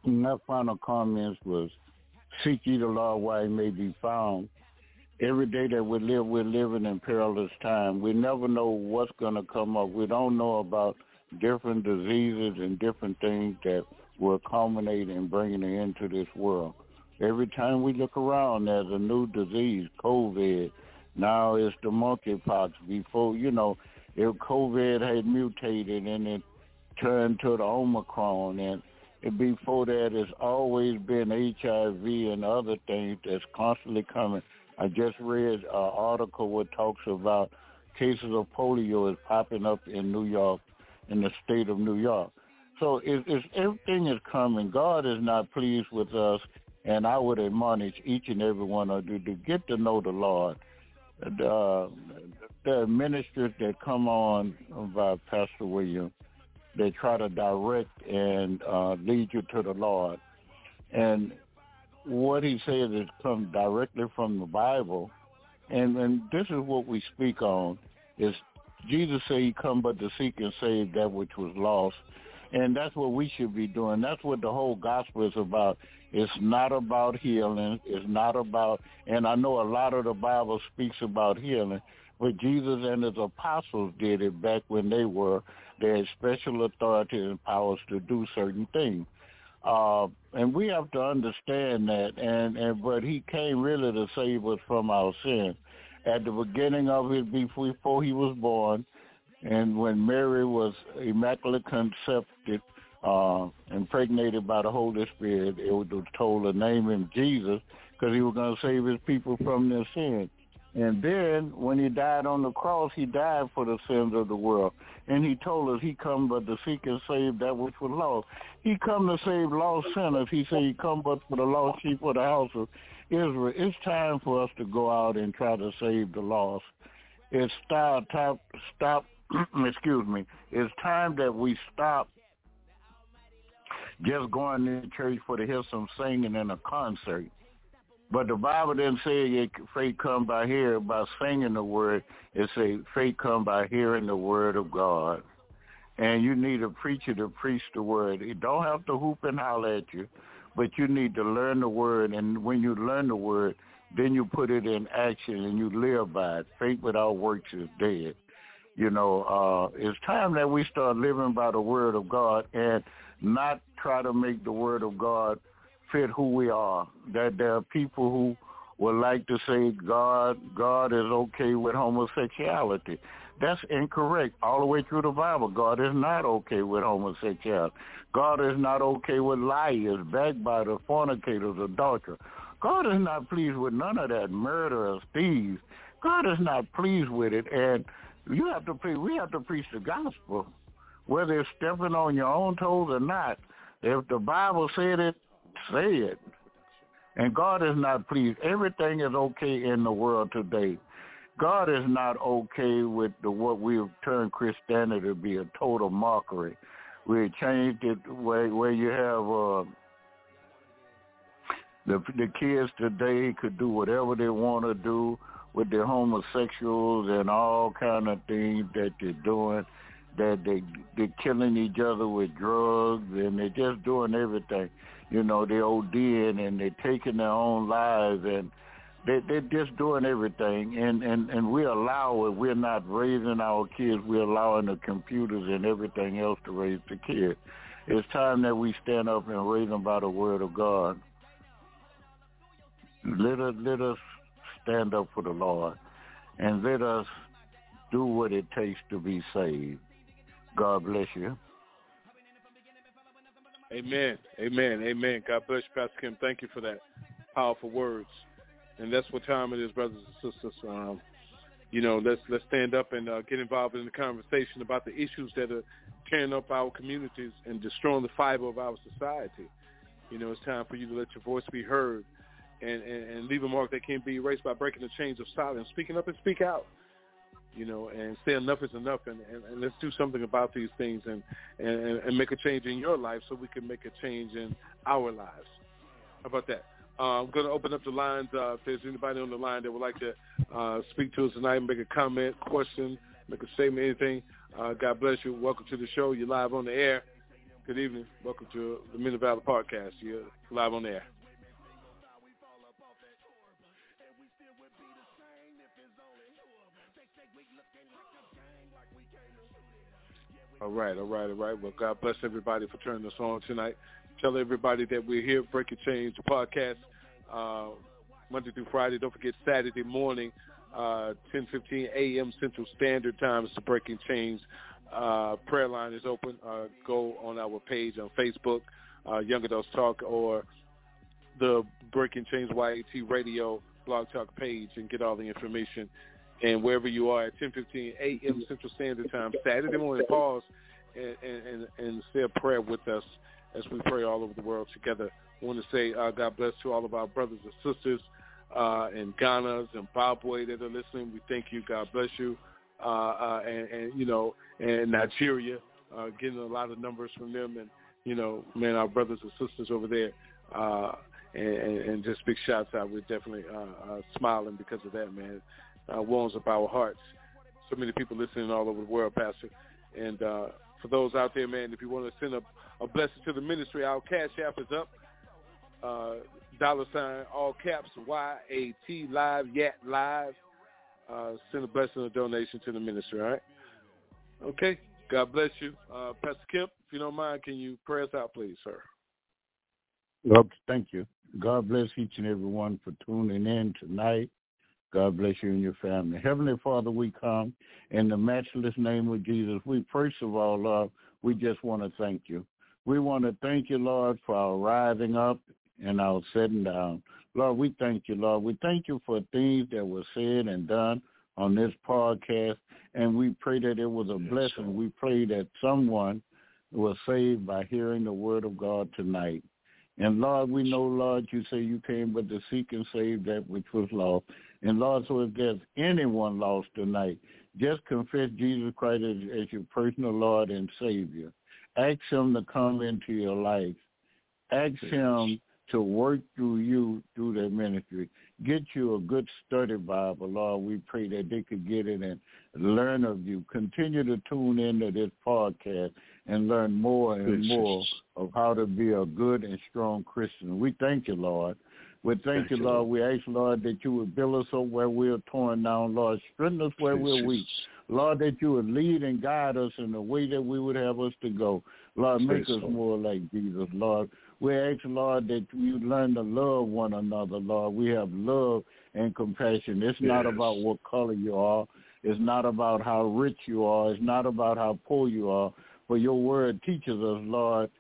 M: my final comments was, seek ye the Lord while he may be found. Every day that we live, we're living in perilous time. We never know what's going to come up. We don't know about different diseases and different things that will culminate in bringing it into this world. Every time we look around, there's a new disease, COVID. Now it's the monkeypox. Before, you know, if COVID had mutated and it turned to the Omicron, and before that, it's always been HIV and other things that's constantly coming. I just read an article that talks about cases of polio is popping up in New York in the state of New York. So it, it's, everything is coming. God is not pleased with us, and I would admonish each and every one of you to get to know the Lord. Uh, there are ministers that come on by Pastor William. They try to direct and uh, lead you to the Lord. And what he says is come directly from the Bible. And, and this is what we speak on, is Jesus said he come but to seek and save that which was lost. And that's what we should be doing. That's what the whole gospel is about. It's not about healing. It's not about, and I know a lot of the Bible speaks about healing, but Jesus and his apostles did it back when they were, they had special authority and powers to do certain things. Uh, and we have to understand that. And, and but he came really to save us from our sin. at the beginning of his before he was born, and when Mary was immaculate concepted, uh, impregnated by the Holy Spirit, it was told to name him Jesus because he was going to save his people from their sins. And then when he died on the cross, he died for the sins of the world. And he told us he come but to seek and save that which was lost. He come to save lost sinners. He said he come but for the lost sheep of the house of Israel. It's time for us to go out and try to save the lost. It's stop, stop, stop excuse me. It's time that we stop just going to church for to hear some singing in a concert. But the Bible didn't say faith come by hearing by singing the word. It say faith come by hearing the word of God. And you need a preacher to preach the word. It don't have to hoop and holler at you, but you need to learn the word. And when you learn the word, then you put it in action and you live by it. Faith without works is dead. You know, uh, it's time that we start living by the word of God and not try to make the word of God fit who we are. That there are people who would like to say God God is okay with homosexuality. That's incorrect. All the way through the Bible, God is not okay with homosexuality. God is not okay with liars, backbiters, fornicators, adulterers. God is not pleased with none of that, murderers, thieves. God is not pleased with it, and you have to preach. We have to preach the gospel, whether it's stepping on your own toes or not. If the Bible said it, say it. And God is not pleased. Everything is okay in the world today. God is not okay with the what we've turned Christianity to be a total mockery. We changed it where where you have uh, the the kids today could do whatever they want to do with their homosexuals and all kind of things that they're doing. That they they're killing each other with drugs and they're just doing everything. You know, they're ODing and they're taking their own lives and they they're just doing everything and and and we allow it. We're not raising our kids. We're allowing the computers and everything else to raise the kids. It's time that we stand up and raise them by the word of God. Let us let us stand up for the Lord, and let us do what it takes to be saved. God bless you.
A: Amen. Amen. Amen. God bless you, Pastor Kemp. Thank you for that powerful words. And that's what time it is, brothers and sisters. Um, you know, let's let's stand up and uh, get involved in the conversation about the issues that are tearing up our communities and destroying the fiber of our society. You know, it's time for you to let your voice be heard and, and, and leave a mark that can't be erased by breaking the chains of silence, speaking up and speak out, you know, and say enough is enough, and, and, and let's do something about these things and, and, and make a change in your life so we can make a change in our lives. How about that? Uh, I'm going to open up the lines. Uh, if there's anybody on the line that would like to uh, speak to us tonight, make a comment, question, make a statement, anything, uh, God bless you. Welcome to the show. You're live on the air. Good evening. Welcome to the Men of Valor podcast. You're live on the air. All right, all right, all right. Well, God bless everybody for turning us on tonight. Tell everybody that we're here, Breaking Chains podcast, uh, Monday through Friday. Don't forget Saturday morning, uh, 10:15 a.m. Central Standard Time the Breaking Chains uh, prayer line is open. Uh, go on our page on Facebook, uh, Young Adults Talk, or the Breaking Chains YAT Radio blog talk page and get all the information and wherever you are at 10:15 a.m. Central Standard Time Saturday morning. Pause and, and, and say a prayer with us as we pray all over the world together. I want to say uh, God bless to all of our brothers and sisters uh, in Ghana, Zimbabwe that are listening. We thank you. God bless you. Uh, uh, and, and, you know, and Nigeria, uh, getting a lot of numbers from them. And, you know, man, our brothers and sisters over there. Uh, and, and just big shouts out. We're definitely smiling because of that, man uh, warms up our hearts. So many people listening all over the world, Pastor. And uh, for those out there, man, if you want to send a, a blessing to the ministry, our cash app is up. Uh, dollar sign, all caps, Y-A-T, live, yat, live. Uh, send a blessing or donation to the ministry, all right? Okay. God bless you. Uh, Pastor Kemp, if you don't mind, can you pray us out, please, sir?
M: Well, thank you. God bless each and every one for tuning in tonight. God bless you and your family. Heavenly Father, we come in the matchless name of Jesus. We first of all, Lord, we just want to thank you. We want to thank you, Lord, for our rising up and our sitting down. Lord, we thank you, Lord. We thank you for things that were said and done on this podcast, and we pray that it was a blessing. We pray that someone was saved by hearing the word of God tonight. And Lord, we know, Lord, you say you came but to seek and save that which was lost. And Lord, so if there's anyone lost tonight, just confess Jesus Christ as, as your personal Lord and Savior. Ask him to come into your life. Ask him to work through you through that ministry. Get you a good study Bible, Lord. We pray that they could get it and learn of you. Continue to tune into this podcast and learn more and more of how to be a good and strong Christian. We thank you, Lord. We thank, you, Lord. We ask, Lord, that you would build us up where we're torn down, Lord. Strengthen us where
A: Yes,
M: we're weak. Lord, that you would lead and guide us in the way that we would have us to go. Lord, make us more like Jesus, Lord. We ask, Lord, that you learn to love one another, Lord. We have love and compassion. It's not about what color you are. It's not about how rich you are. It's not about how poor you are. But your word teaches us, Lord,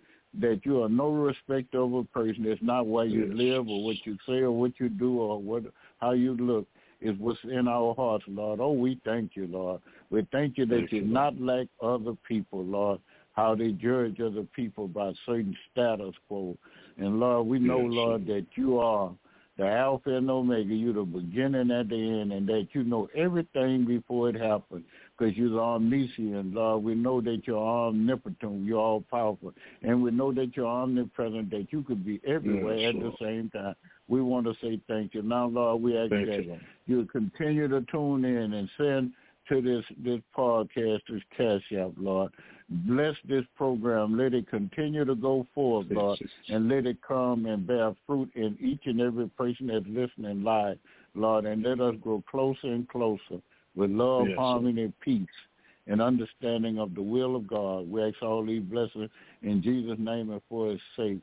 M: that you are no respecter of a person. It's not where you live or what you say or what you do or what how you look. It's what's in our hearts, Lord. Oh, we thank you, Lord. We thank you that
A: Thank
M: you're
A: you,
M: not like other people, Lord, how they judge other people by certain status quo. And Lord, we know,
A: Yes,
M: Lord, that you are the Alpha and Omega. You're the beginning and the end, and that you know everything before it happened because you're omniscient, Lord. We know that you're omnipotent, you're all powerful, and we know that you're omnipresent, that you could be everywhere
A: Yes,
M: at
A: Lord.
M: the same time. We want to say thank you. Now, Lord, we ask
A: Thank
M: that
A: you,
M: you continue to tune in and send to this this podcast, this cash app, Lord. Bless this program. Let it continue to go forward, Lord, and let it come and bear fruit in each and every person that's listening live, Lord, and let us grow closer and closer with love,
A: Yes,
M: harmony, peace, and understanding of the will of God. We ask all these blessings in Jesus' name and for his sake.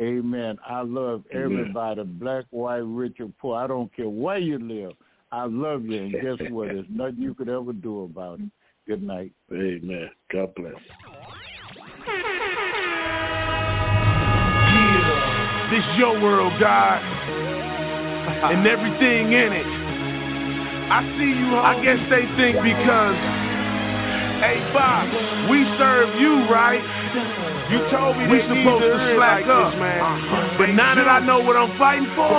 M: Amen. I love
A: Amen.
M: everybody, black, white, rich, or poor. I don't care where you live. I love you, and guess what? There's nothing you could ever do about it. Good night.
A: Amen. God bless.
C: Yeah, this your world, God, and everything in it. I see you. I guess they think because, hey Bob, we serve you, right? You told me we supposed to slack up, man. Uh-huh. But now that I know what I'm fighting for,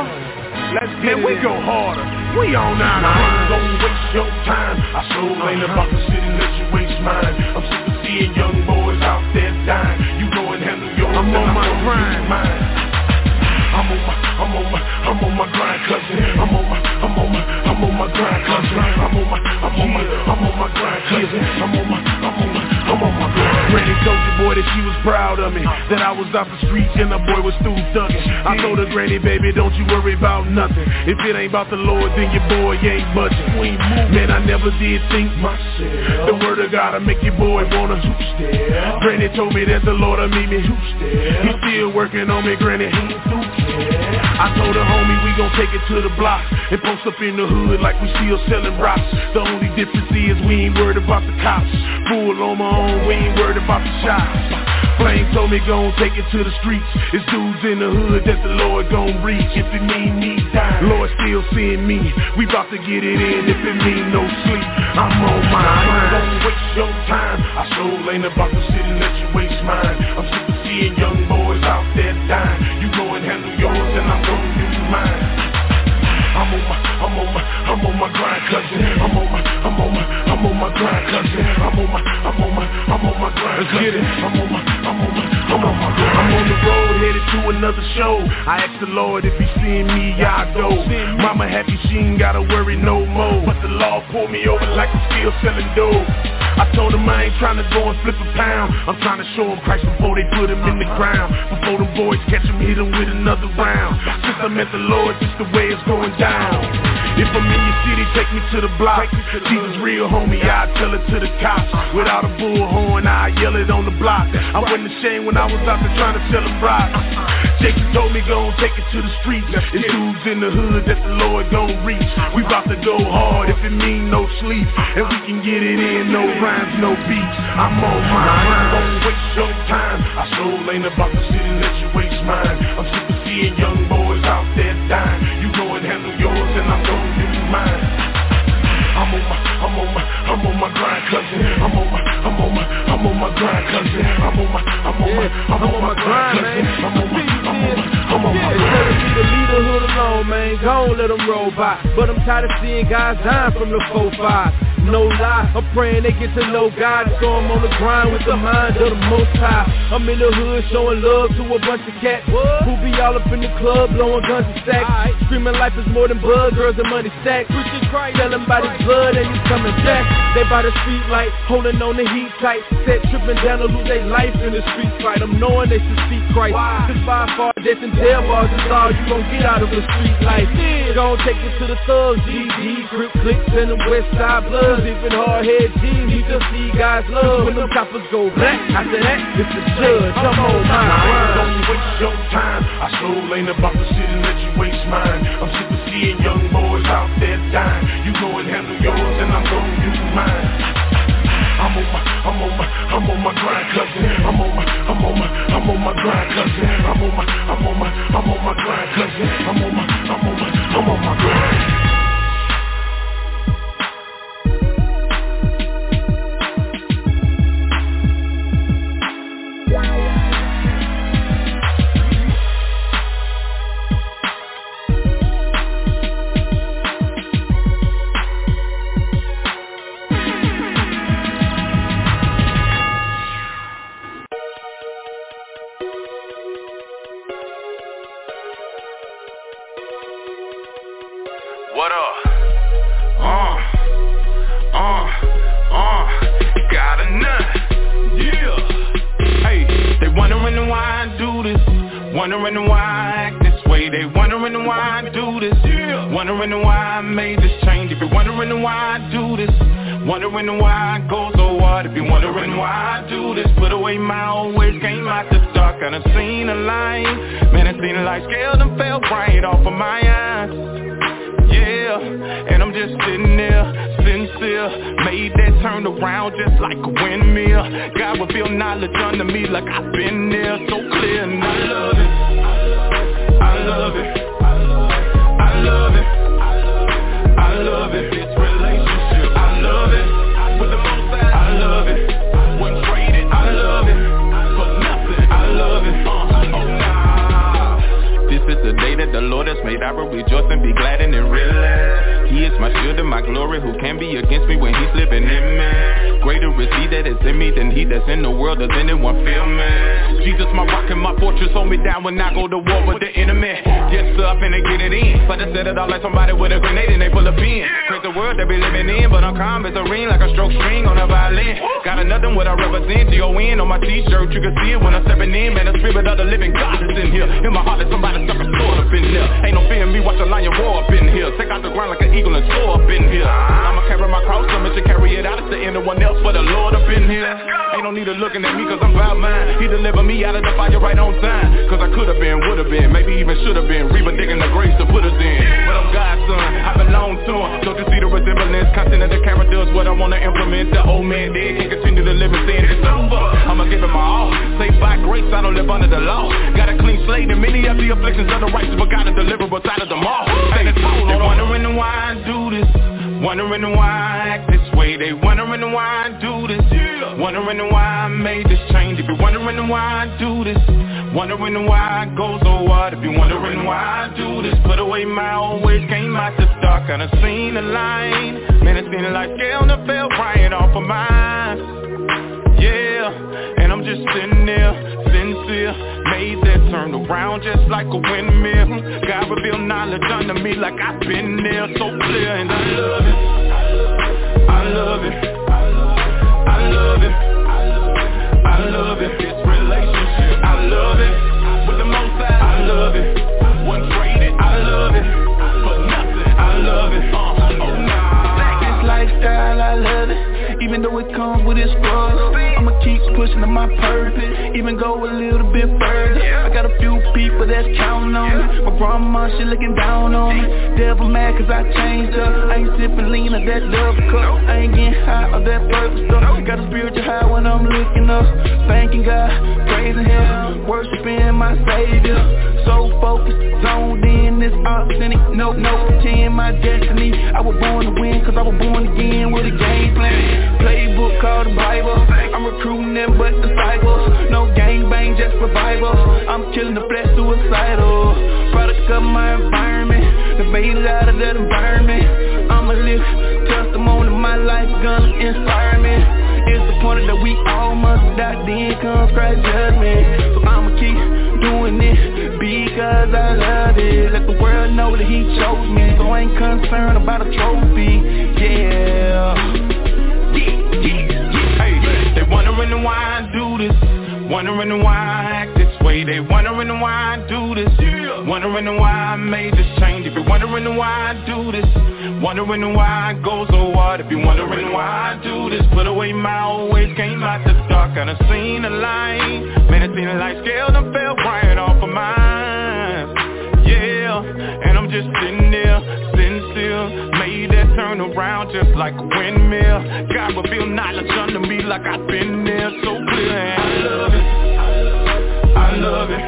C: let's get man, we go harder. We on now.
D: I ain't gon' waste your time. I sure uh-huh. ain't about to sit and let you waste mine. I'm sick of seeing young boys out there dying. You go and handle yours,
C: I'm on my grind.
D: I'm on my, I'm on my, I'm on my grind, cousin. I'm on my, I'm on my, I'm on my grind, cousin. I'm on my, I'm on my, I'm on my grind, cousin. I'm on my, I'm on my.
C: Granny told your boy that she was proud of me That I was off the streets and the boy was through thugging. I told her, Granny, baby, don't you worry about nothing. If it ain't about the Lord, then your boy ain't budging Man, I never did think myself The word of God will make your boy wanna Granny told me that the Lord will meet me He still working on me, Granny I told her, homie, we gon' take it to the block And post up in the hood like we still selling rocks. The only difference is we ain't worried about the cops. Full on my own, we ain't worried about the shots. Flame told me gon' take it to the streets. It's dudes in the hood that the Lord gon' reach If it mean me dying, Lord still seeing me. We bout to get it in if it mean no sleep. I'm on my
D: I ain't
C: mind.
D: Gon' waste your time. I sure ain't about to sit and let you waste mine. I'm sick of seeing young boys out there dying. You go and handle yours, and I'm I'm on my, I'm on my, I'm on my grind, cousin. I'm on my, I'm on my, I'm on my grind, cousin. I'm on my, I'm on my, I'm on my grind,
C: Let's get it.
D: I'm on my, I'm on my, I'm on.
C: I'm on the road headed to another show. I asked the Lord if he seeing me, I go. Mama happy she ain't gotta worry no more. But the law pulled me over like I'm still selling dope. I told him I ain't tryna go and flip a pound. I'm tryna show him Christ before they put him in the ground. Before them boys catch him, hit him with another round. Since I met the Lord, this the way it's going down. If I'm in your city, take me to the block. Jesus real homie, I tell it to the cops. Without a bullhorn, I yell it on the block. I wasn't ashamed when I was out there trying to sell a fry. Jason told me go and take it to the streets. It's dudes in the hood that the Lord gon' reach. We bout to go hard if it mean no sleep. And we can get it in, no rhymes, no beats. I'm on mine.
D: I don't waste your time. I soul ain't about to sit and let you waste mine. I'm sick seeing young boys out there dying.
N: You go and
C: handle yours and I'm gonna do mine. I'm on my, I'm on my, I'm on my grind, cousin. I'm on my I'm on my grind, cousin. I'm on my, I'm on my, I'm on my grind, cousin. I'm on my
N: gone, let them roll by. But I'm tired of seeing guys dying from the 4-5 no lie I'm praying they get to know God. So I'm on the grind with the mind of the most high. I'm in the hood showing love to a bunch of cats Who be all up in the club blowing guns and stacks Screaming life is more than blood, girls and money stacks. Telling by the blood and you coming back. They by the street light, holding on the heat tight. Set tripping down to lose their life in the street fight. I'm knowing they should seek Christ. Cause by far death and jail bars is all you gon' get out of a street life. Gon' take it to the thugs, GG, Crip clicks and the west side blood Cause even hard head G's need to see God's love. When them choppers go black, after that, it's the judge. I'm on my
I: I ain't gon' waste your time. I sure ain't about to sit and let you waste mine. I'm sick of seeing young boys out there dying. You go and handle yours and I'm gon' do mine I'm on my, I'm on my, I'm on my grind, cousin. I'm on my, I'm on my, I'm on my grind, cousin. I'm on my, I'm on my, I'm on my grind, cousin. I'm on my, I'm on my, I'm on my grind.
H: On my You can see it when I'm stepping in Man, the spirit of the living God is in here. In my heart there's somebody stuck a sword up in here. Ain't no fear in me, watch a lion roar up in here. Take out the ground like an eagle and soar up in here. I'ma carry my cross, I'm to carry it out. It's to anyone else for the Lord up in here. Ain't no need of looking at me cause I'm about mine He delivered me out of the fire right on time. Cause I could've been, would've been, maybe even should've been. Reaper digging the grace to put us in. But I'm God's son, I belong to him of the What I wanna implement, the old man dead Can't continue to live in sin, it's over. I'ma give it my all, saved by grace I don't live under the law. Got a clean slate and many of the afflictions of the righteous But God delivered us out of them all. Hey, they wondering why I do this. Wondering why I act this way. They wondering why I do this. Wondering why I made this change. If you're wondering why I do this. Wondering why I go so hard. If you're wondering why I do this. Put away my old ways Came out the dark. I seen the line Man, it's been like scale and fell right off of mine. Yeah, and I'm just sitting there Sincere. Made that turn around just like a windmill. God revealed knowledge unto me like I've been there so clear And
J: pushing to my purpose Even go a little bit further. I got a few people that's counting on me. My grandma, she looking down on me. Devil mad cause I changed up I ain't sipping lean of that love cup. I ain't getting high of that purple stuff. Got a spiritual high when I'm looking up. Thanking God, praising Him Worshiping my Savior. So focused, zoned in, this authentic No, no, pretend my destiny. I was born to win cause I was born again with a game plan. Playbook called the Bible. I'm recruiting them but disciples No gang bang, just survival I'm killing the flesh suicidal Product of my environment and made out of that environment. I'ma live testimony, my life gonna inspire me. It's the point that we all must die, then comes Christ judgment. So I'ma keep doing it because I love it. Let the world know that He chose me, so I ain't concerned about a trophy. Yeah.
I: Wondering why I do this. Wondering why I act this way. They wondering why I do this. Wondering why I made this change. If you're wondering why I do this. Wondering why I go so hard. If you're wondering why I do this. Put away my old ways. Came out the dark. I done seen the light. Man, I seen the light. Scale Done fell right off of mine And I'm just sitting there Sitting still. Made that turn around just like a windmill. God revealed knowledge unto me like I've been there. So clear. And I love it. I love it.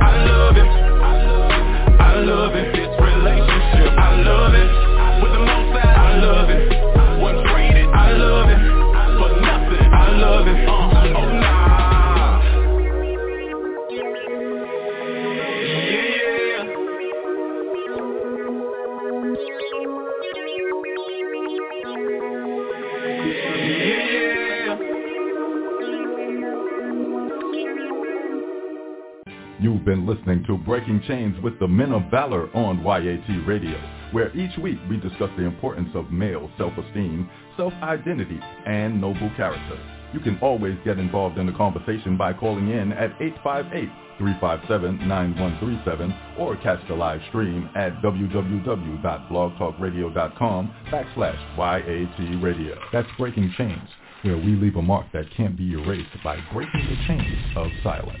I: I love it. I love it. This relationship. I love it. With the most I love it
O: You've been listening to Breaking Chains with the Men of Valor on YAT Radio, where each week we discuss the importance of male self-esteem, self-identity, and noble character. You can always get involved in the conversation by calling in at 858-357-9137 or catch the live stream at www.blogtalkradio.com backslash YAT Radio. That's Breaking Chains, where we leave a mark that can't be erased by breaking the chains of silence.